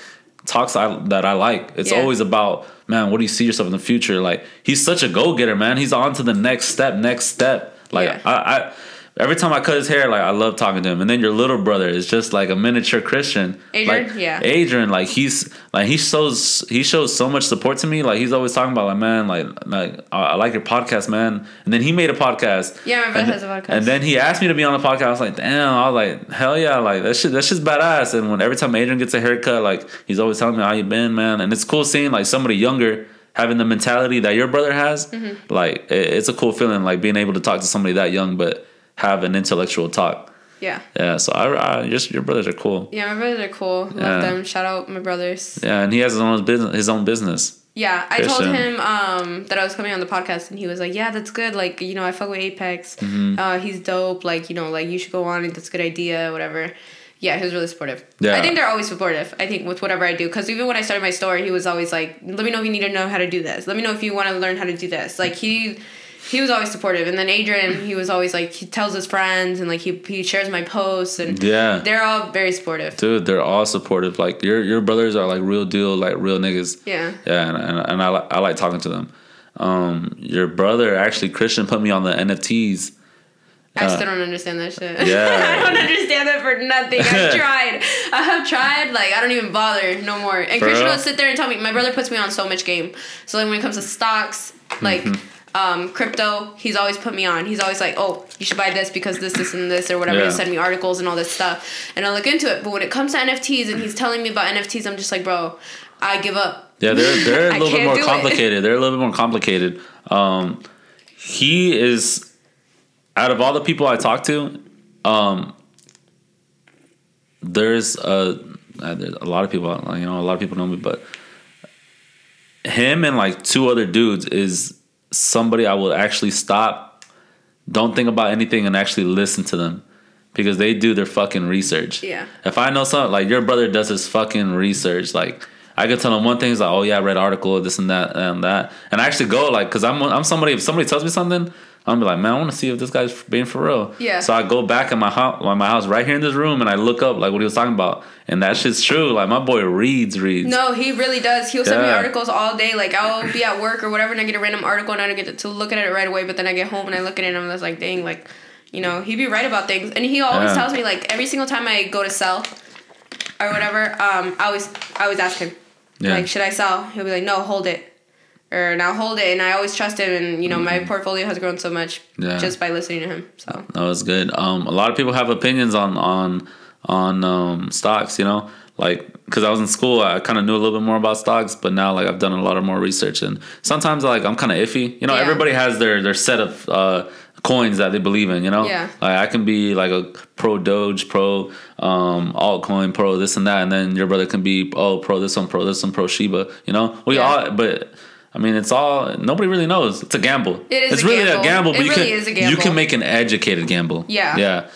[SPEAKER 2] talks I, that I like. It's
[SPEAKER 3] Yeah.
[SPEAKER 2] always about man, what do you see yourself in the future? Like he's such a go getter, man. He's on to the next step, next step. Like
[SPEAKER 3] Yeah.
[SPEAKER 2] I, I every time I cut his hair, like I love talking to him. And then your little brother is just like a miniature Christian.
[SPEAKER 3] Adrian?
[SPEAKER 2] Like,
[SPEAKER 3] Yeah.
[SPEAKER 2] Adrian, like he's like he shows he shows so much support to me. Like he's always talking about like man, like like I, I like your podcast, man. And then he made a podcast.
[SPEAKER 3] Yeah, my brother
[SPEAKER 2] and,
[SPEAKER 3] has a podcast.
[SPEAKER 2] And then he asked me to be on the podcast. I was like, damn. I was like, hell yeah, like that shit. That's just badass. And when every time Adrian gets a haircut, like he's always telling me how you been, man. And it's cool seeing like somebody younger having the mentality that your brother has.
[SPEAKER 3] Mm-hmm.
[SPEAKER 2] Like it, it's a cool feeling, like being able to talk to somebody that young, but have an intellectual talk.
[SPEAKER 3] Yeah.
[SPEAKER 2] Yeah. So I, I just your brothers are cool.
[SPEAKER 3] Yeah, my brothers are cool. Love
[SPEAKER 2] Yeah.
[SPEAKER 3] them. Shout out my brothers.
[SPEAKER 2] Yeah, and he has his own business. His own business.
[SPEAKER 3] Yeah, I told him um, that I was coming on the podcast, and he was like, "Yeah, that's good. Like, you know, I fuck with Apex.
[SPEAKER 2] Mm-hmm.
[SPEAKER 3] Uh, he's dope. Like, you know, like you should go on. it. That's a good idea. Whatever." Yeah, he was really supportive.
[SPEAKER 2] Yeah.
[SPEAKER 3] I think they're always supportive. I think with whatever I do, because even when I started my store, he was always like, "Let me know if you need to know how to do this. Let me know if you want to learn how to do this." Like he, he was always supportive. And then Adrian, he was always like, he tells his friends and like he he shares my posts and
[SPEAKER 2] Yeah.
[SPEAKER 3] they're all very supportive.
[SPEAKER 2] Dude, they're all supportive. Like your your brothers are like real deal, like real niggas.
[SPEAKER 3] Yeah.
[SPEAKER 2] Yeah, and, and, and I, I like talking to them. Um, your brother actually Christian put me on the NFTs.
[SPEAKER 3] I
[SPEAKER 2] Uh,
[SPEAKER 3] still don't understand that shit.
[SPEAKER 2] yeah.
[SPEAKER 3] I don't understand that for nothing. I've tried. I have tried. Like I don't even bother no more. And
[SPEAKER 2] For
[SPEAKER 3] Christian
[SPEAKER 2] real?
[SPEAKER 3] will sit there and tell me. My brother puts me on so much game. So like when it comes to stocks, like
[SPEAKER 2] Mm-hmm.
[SPEAKER 3] Um, crypto, he's always put me on. He's always like, oh, you should buy this because this, this, and this, or whatever.
[SPEAKER 2] Yeah.
[SPEAKER 3] He'll send me articles and all this stuff, and I look into it. But when it comes to NFTs and he's telling me about NFTs, I'm just like, bro, I give up.
[SPEAKER 2] Yeah, they're they're a little bit more complicated. They're a little bit more complicated. Um, he is out of all the people I talk to, um, there's a uh, there's a lot of people. You know, a lot of people know me, but him and like two other dudes is somebody I will actually stop. Don't think about anything and actually listen to them because they do their fucking research.
[SPEAKER 3] Yeah.
[SPEAKER 2] If I know something like your brother does his fucking research, like I could tell him one thing is like, oh yeah, I read article, this and that and that, and I actually go like, cause I'm I'm somebody. If somebody tells me something, I'm be like, man, I want to see if this guy's being for real.
[SPEAKER 3] Yeah.
[SPEAKER 2] So I go back in my house, my house right here in this room, and I look up like what he was talking about, and that shit's true. Like my boy reads, reads.
[SPEAKER 3] No, he really does. He'll send me articles all day. Like I'll be at work or whatever, and I get a random article, and I don't get to look at it right away. But then I get home and I look at it, and I'm just like, dang, like, you know, he'd be right about things. And he always
[SPEAKER 2] Yeah.
[SPEAKER 3] tells me like every single time I go to sell or whatever, um, I always I always ask him,
[SPEAKER 2] Yeah.
[SPEAKER 3] like, should I sell? He'll be like, no, hold it. Or now hold it, and I always trust him, and you know my portfolio has grown so much
[SPEAKER 2] Mm-hmm. Yeah.
[SPEAKER 3] just by listening to him. So
[SPEAKER 2] That was good. Um, a lot of people have opinions on on on um, stocks. You know, like because I was in school, I kind of knew a little bit more about stocks, but now like I've done a lot of more research, and sometimes like I'm kind of iffy. You know,
[SPEAKER 3] Yeah.
[SPEAKER 2] everybody has their their set of uh, coins that they believe in. You know,
[SPEAKER 3] Yeah.
[SPEAKER 2] like I can be like a pro Doge, pro um, altcoin, pro this and that, and then your brother can be oh pro this one, pro this one, pro Shiba. You know, we
[SPEAKER 3] Yeah.
[SPEAKER 2] all but. I mean, it's all nobody really knows. It's a gamble.
[SPEAKER 3] It is
[SPEAKER 2] It's
[SPEAKER 3] a
[SPEAKER 2] really
[SPEAKER 3] gamble.
[SPEAKER 2] a gamble, but
[SPEAKER 3] It
[SPEAKER 2] you
[SPEAKER 3] really
[SPEAKER 2] can
[SPEAKER 3] is a gamble.
[SPEAKER 2] you can make an educated gamble.
[SPEAKER 3] Yeah.
[SPEAKER 2] Yeah.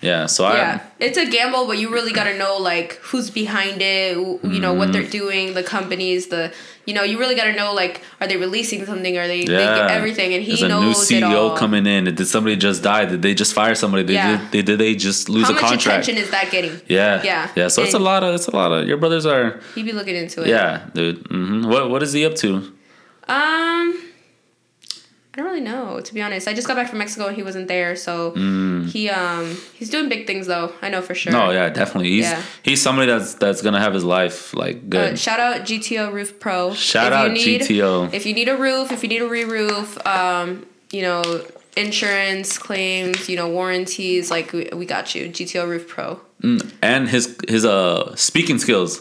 [SPEAKER 2] Yeah. So I
[SPEAKER 3] yeah,
[SPEAKER 2] I
[SPEAKER 3] it's a gamble, but you really got to know like who's behind it. You know what
[SPEAKER 2] Mm-hmm.
[SPEAKER 3] they're doing, the companies, the you know you really got to know like are they releasing something? Are they,
[SPEAKER 2] yeah.
[SPEAKER 3] everything? And he
[SPEAKER 2] There's a
[SPEAKER 3] knows
[SPEAKER 2] new
[SPEAKER 3] it
[SPEAKER 2] CEO
[SPEAKER 3] all.
[SPEAKER 2] coming in. Did somebody just die? Did they just fire somebody? Did
[SPEAKER 3] Yeah.
[SPEAKER 2] they, did they just lose
[SPEAKER 3] How
[SPEAKER 2] a
[SPEAKER 3] much
[SPEAKER 2] contract?
[SPEAKER 3] attention is that getting?
[SPEAKER 2] yeah.
[SPEAKER 3] Yeah.
[SPEAKER 2] Yeah. So it's a lot of it's a lot of your brothers are
[SPEAKER 3] He'd be looking into it.
[SPEAKER 2] yeah, dude. hmm What what is he up to?
[SPEAKER 3] Um, I don't really know to be honest. I just got back from Mexico and he wasn't there, so he um he's doing big things though. I know for sure.
[SPEAKER 2] Mm. No, yeah, definitely. He's
[SPEAKER 3] Yeah.
[SPEAKER 2] he's somebody that's that's gonna have his life like good.
[SPEAKER 3] Uh, shout out GTO Roof Pro.
[SPEAKER 2] Shout
[SPEAKER 3] If you
[SPEAKER 2] out
[SPEAKER 3] need-
[SPEAKER 2] GTO.
[SPEAKER 3] If you need a roof, if you need a re-roof, um, you know, insurance claims, you know, warranties, like we, we got you. GTO Roof Pro.
[SPEAKER 2] and his his uh speaking skills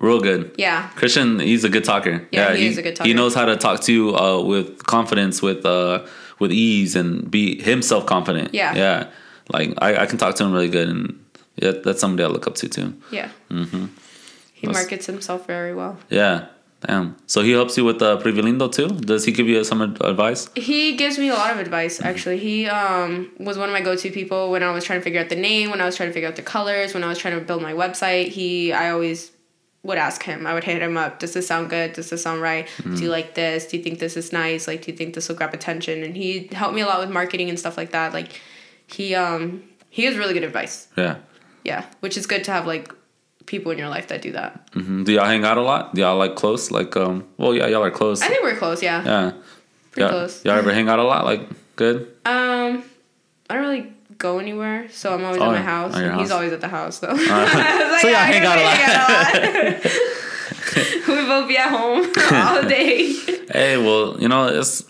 [SPEAKER 2] real good.
[SPEAKER 3] Yeah.
[SPEAKER 2] Christian, he's a good talker.
[SPEAKER 3] Yeah, he is a good talker.
[SPEAKER 2] He knows how to talk to you uh, with confidence, with uh, with ease, and be himself confident.
[SPEAKER 3] Yeah.
[SPEAKER 2] yeah. Like I, I can talk to him really good, and yeah, that's somebody I look up to too.
[SPEAKER 3] Yeah.
[SPEAKER 2] Mm-hmm.
[SPEAKER 3] He
[SPEAKER 2] That's-
[SPEAKER 3] markets himself very well.
[SPEAKER 2] Yeah, damn. So he helps you with uh, Privilindo too. Does he give you some advice?
[SPEAKER 3] He gives me a lot of advice actually. He um was one of my go-to people when I was trying to figure out the name, when I was trying to figure out the colors, when I was trying to build my website. He I always would ask him. I would hit him up. Does this sound good? Does this sound right? Do you like this? Do you think this is nice? Like do you think this will grab attention? And he helped me a lot with marketing and stuff like that. Like he um he has really good advice.
[SPEAKER 2] Yeah.
[SPEAKER 3] Yeah, which is good to have like people in your life that do that.
[SPEAKER 2] hmm Do y'all hang out a lot? Do y'all like close? Like um. Well, yeah, y'all are close.
[SPEAKER 3] I think we're close, yeah.
[SPEAKER 2] yeah.
[SPEAKER 3] Pretty
[SPEAKER 2] y'all,
[SPEAKER 3] close.
[SPEAKER 2] Y'all ever hang out a lot? Like good.
[SPEAKER 3] Um, I don't really go anywhere, so I'm always
[SPEAKER 2] Oh,
[SPEAKER 3] at my house.
[SPEAKER 2] At your
[SPEAKER 3] and He's
[SPEAKER 2] house.
[SPEAKER 3] always at the house, though.
[SPEAKER 2] Uh, so
[SPEAKER 3] yeah,
[SPEAKER 2] y'all hang out a lot.
[SPEAKER 3] lot. we both be at home all day.
[SPEAKER 2] Hey, well, you know, it's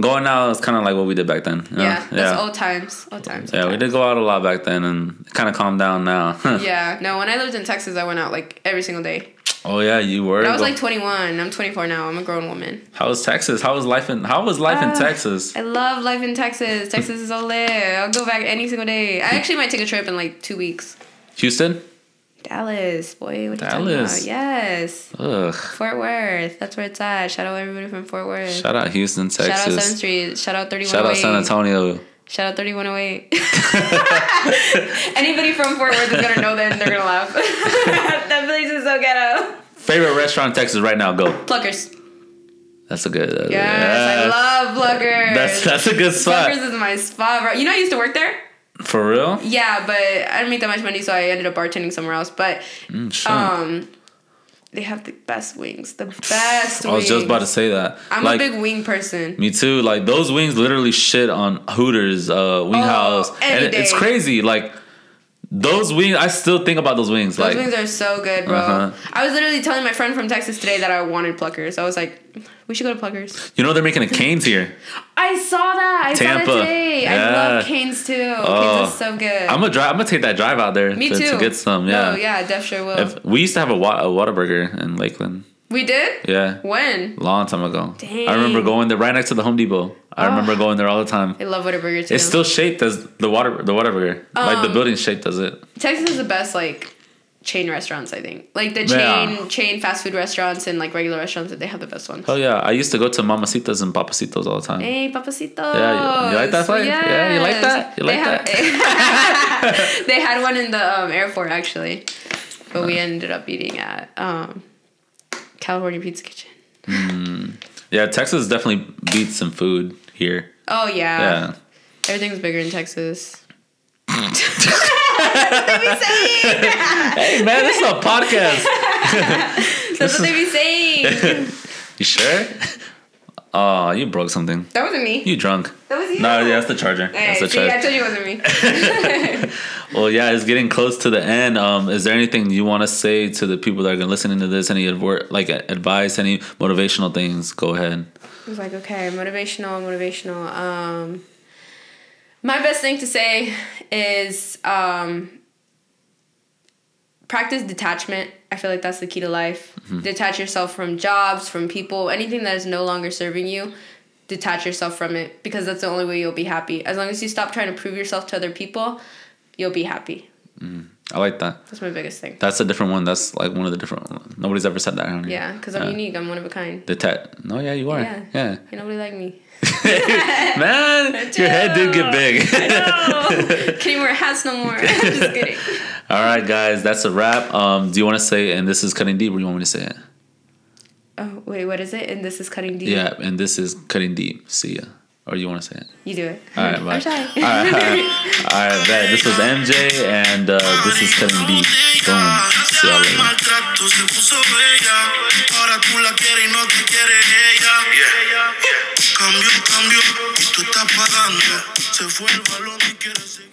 [SPEAKER 2] going out is kind of like what we did back then. you know?
[SPEAKER 3] Yeah, that's old times. Old times.
[SPEAKER 2] Yeah,
[SPEAKER 3] old
[SPEAKER 2] we
[SPEAKER 3] times.
[SPEAKER 2] did go out a lot back then, and kind of calmed down now.
[SPEAKER 3] Yeah, no. When I lived in Texas, I went out like every single day.
[SPEAKER 2] Oh yeah, you were.
[SPEAKER 3] But I was like 21. I'm 24 now. I'm a grown woman.
[SPEAKER 2] how was Texas? How was life in How was life in
[SPEAKER 3] Ah.
[SPEAKER 2] Texas?
[SPEAKER 3] I love life in Texas. Texas is all lit. I'll go back any single day. I actually might take a trip in like two weeks.
[SPEAKER 2] Houston.
[SPEAKER 3] Dallas, boy. What you
[SPEAKER 2] Dallas.
[SPEAKER 3] about? Yes.
[SPEAKER 2] Ugh.
[SPEAKER 3] Fort Worth. That's where it's at. Shout out everybody from Fort Worth.
[SPEAKER 2] Shout out Houston, Texas.
[SPEAKER 3] Shout out
[SPEAKER 2] Texas.
[SPEAKER 3] Seventh Street. Shout out 31.
[SPEAKER 2] Shout out San Antonio.
[SPEAKER 3] Shout out 3108. Anybody from Fort Worth is gonna know that and they're gonna laugh. that place is so ghetto.
[SPEAKER 2] Favorite restaurant in Texas right now? Go.
[SPEAKER 3] Pluckers.
[SPEAKER 2] That's a good. uh,
[SPEAKER 3] Yes,
[SPEAKER 2] yeah.
[SPEAKER 3] I love Pluckers.
[SPEAKER 2] That's that's a good spot.
[SPEAKER 3] Pluckers is my spot, bro. You know, I used to work there.
[SPEAKER 2] For real?
[SPEAKER 3] Yeah, but I didn't make that much money, so I ended up bartending somewhere else. But
[SPEAKER 2] Mm, sure.
[SPEAKER 3] um, they have the best wings. The best. Wings.
[SPEAKER 2] I was just about to say that.
[SPEAKER 3] I'm
[SPEAKER 2] like,
[SPEAKER 3] a big wing person.
[SPEAKER 2] Me too. Like those wings literally shit on Hooters, uh, Wing
[SPEAKER 3] Oh,
[SPEAKER 2] House, and it- it's crazy. Like those wings, I still think about those wings.
[SPEAKER 3] Those
[SPEAKER 2] like
[SPEAKER 3] wings are so good, bro.
[SPEAKER 2] Uh-huh.
[SPEAKER 3] I was literally telling my friend from Texas today that I wanted Pluckers. I was like, we should go to Pluckers.
[SPEAKER 2] you know, they're making a Canes here.
[SPEAKER 3] I saw that. I
[SPEAKER 2] Tampa.
[SPEAKER 3] saw that today. I love Canes too.
[SPEAKER 2] Oh.
[SPEAKER 3] Canes is so good.
[SPEAKER 2] I'm gonna drive. I'm gonna take that drive out there
[SPEAKER 3] Me
[SPEAKER 2] to,
[SPEAKER 3] too.
[SPEAKER 2] to get some. Yeah.
[SPEAKER 3] Oh yeah, Def sure will.
[SPEAKER 2] If, we used to have a, wa- a Whataburger in Lakeland.
[SPEAKER 3] We did.
[SPEAKER 2] Yeah.
[SPEAKER 3] When?
[SPEAKER 2] Long time ago.
[SPEAKER 3] Dang.
[SPEAKER 2] I remember going there right next to the Home Depot. I
[SPEAKER 3] Oh.
[SPEAKER 2] remember going there all the time.
[SPEAKER 3] I love Whataburger too.
[SPEAKER 2] It's still shaped as the water the Whataburger. like the
[SPEAKER 3] building
[SPEAKER 2] building's shaped as it.
[SPEAKER 3] Texas is the best like chain restaurants. I think like the
[SPEAKER 2] Yeah.
[SPEAKER 3] chain chain fast food restaurants and like regular restaurants. That they have the best ones.
[SPEAKER 2] Oh yeah, I used to go to Mamacitas and Pappasito's all the time.
[SPEAKER 3] Hey, Pappasito's.
[SPEAKER 2] Yeah, you- you like that place? Yeah, you like that? You
[SPEAKER 3] They
[SPEAKER 2] like
[SPEAKER 3] have- they had one in the um, airport actually, but we ended up eating at um, California Pizza Kitchen. Mm.
[SPEAKER 2] Yeah, Texas definitely beats some food here.
[SPEAKER 3] Oh yeah,
[SPEAKER 2] Yeah.
[SPEAKER 3] everything's bigger in Texas.
[SPEAKER 2] Hey man, this is a podcast.
[SPEAKER 3] That's what they be saying.
[SPEAKER 2] You sure? Oh, you broke something.
[SPEAKER 3] That wasn't me.
[SPEAKER 2] You drunk?
[SPEAKER 3] That was you.
[SPEAKER 2] No, yeah, that's the charger.
[SPEAKER 3] Hey,
[SPEAKER 2] That's the
[SPEAKER 3] see, I told you it wasn't me.
[SPEAKER 2] Well, yeah, it's getting close to the end. Um, is there anything you want to say to the people that are gonna listening to this? Any like advice, any motivational things? Go ahead.
[SPEAKER 3] I was like, okay, motivational, motivational. Um, my best thing to say is um, practice detachment. I feel like that's the key to life. Mm-hmm. Detach yourself from jobs, from people, anything that is no longer serving you. Detach yourself from it because that's the only way you'll be happy. As long as you stop trying to prove yourself to other people, you'll be happy. Mm-hmm.
[SPEAKER 2] I like that.
[SPEAKER 3] That's my biggest thing.
[SPEAKER 2] That's a different one. That's like one of the different. Nobody's ever said that. around here.
[SPEAKER 3] Yeah, because I'm
[SPEAKER 2] Yeah.
[SPEAKER 3] unique. I'm one of a kind.
[SPEAKER 2] The. No, yeah, you are.
[SPEAKER 3] Yeah.
[SPEAKER 2] Yeah.
[SPEAKER 3] Ain't nobody like me.
[SPEAKER 2] Man, your head did get big.
[SPEAKER 3] No, can't wear hats no more. Just kidding.
[SPEAKER 2] All right, guys, that's a wrap. Um, do you want to say? And this is cutting deep. Or you want me to say it?
[SPEAKER 3] Oh wait, what is it? And this is cutting deep.
[SPEAKER 2] Yeah, and this is cutting deep. See ya. Or you want to say it?
[SPEAKER 3] You do it.
[SPEAKER 2] All right, bye.
[SPEAKER 3] I'm shy.
[SPEAKER 2] All right, all right, all right. Bet. This was MJ, and uh, this is cutting deep. Boom. See y'all later.
[SPEAKER 1] Maltrato se puso bella. Ahora tú la quieres y no te quiere ella. Cambio, cambio, y tú estás pagando. Se fue el balón y quieres seguir.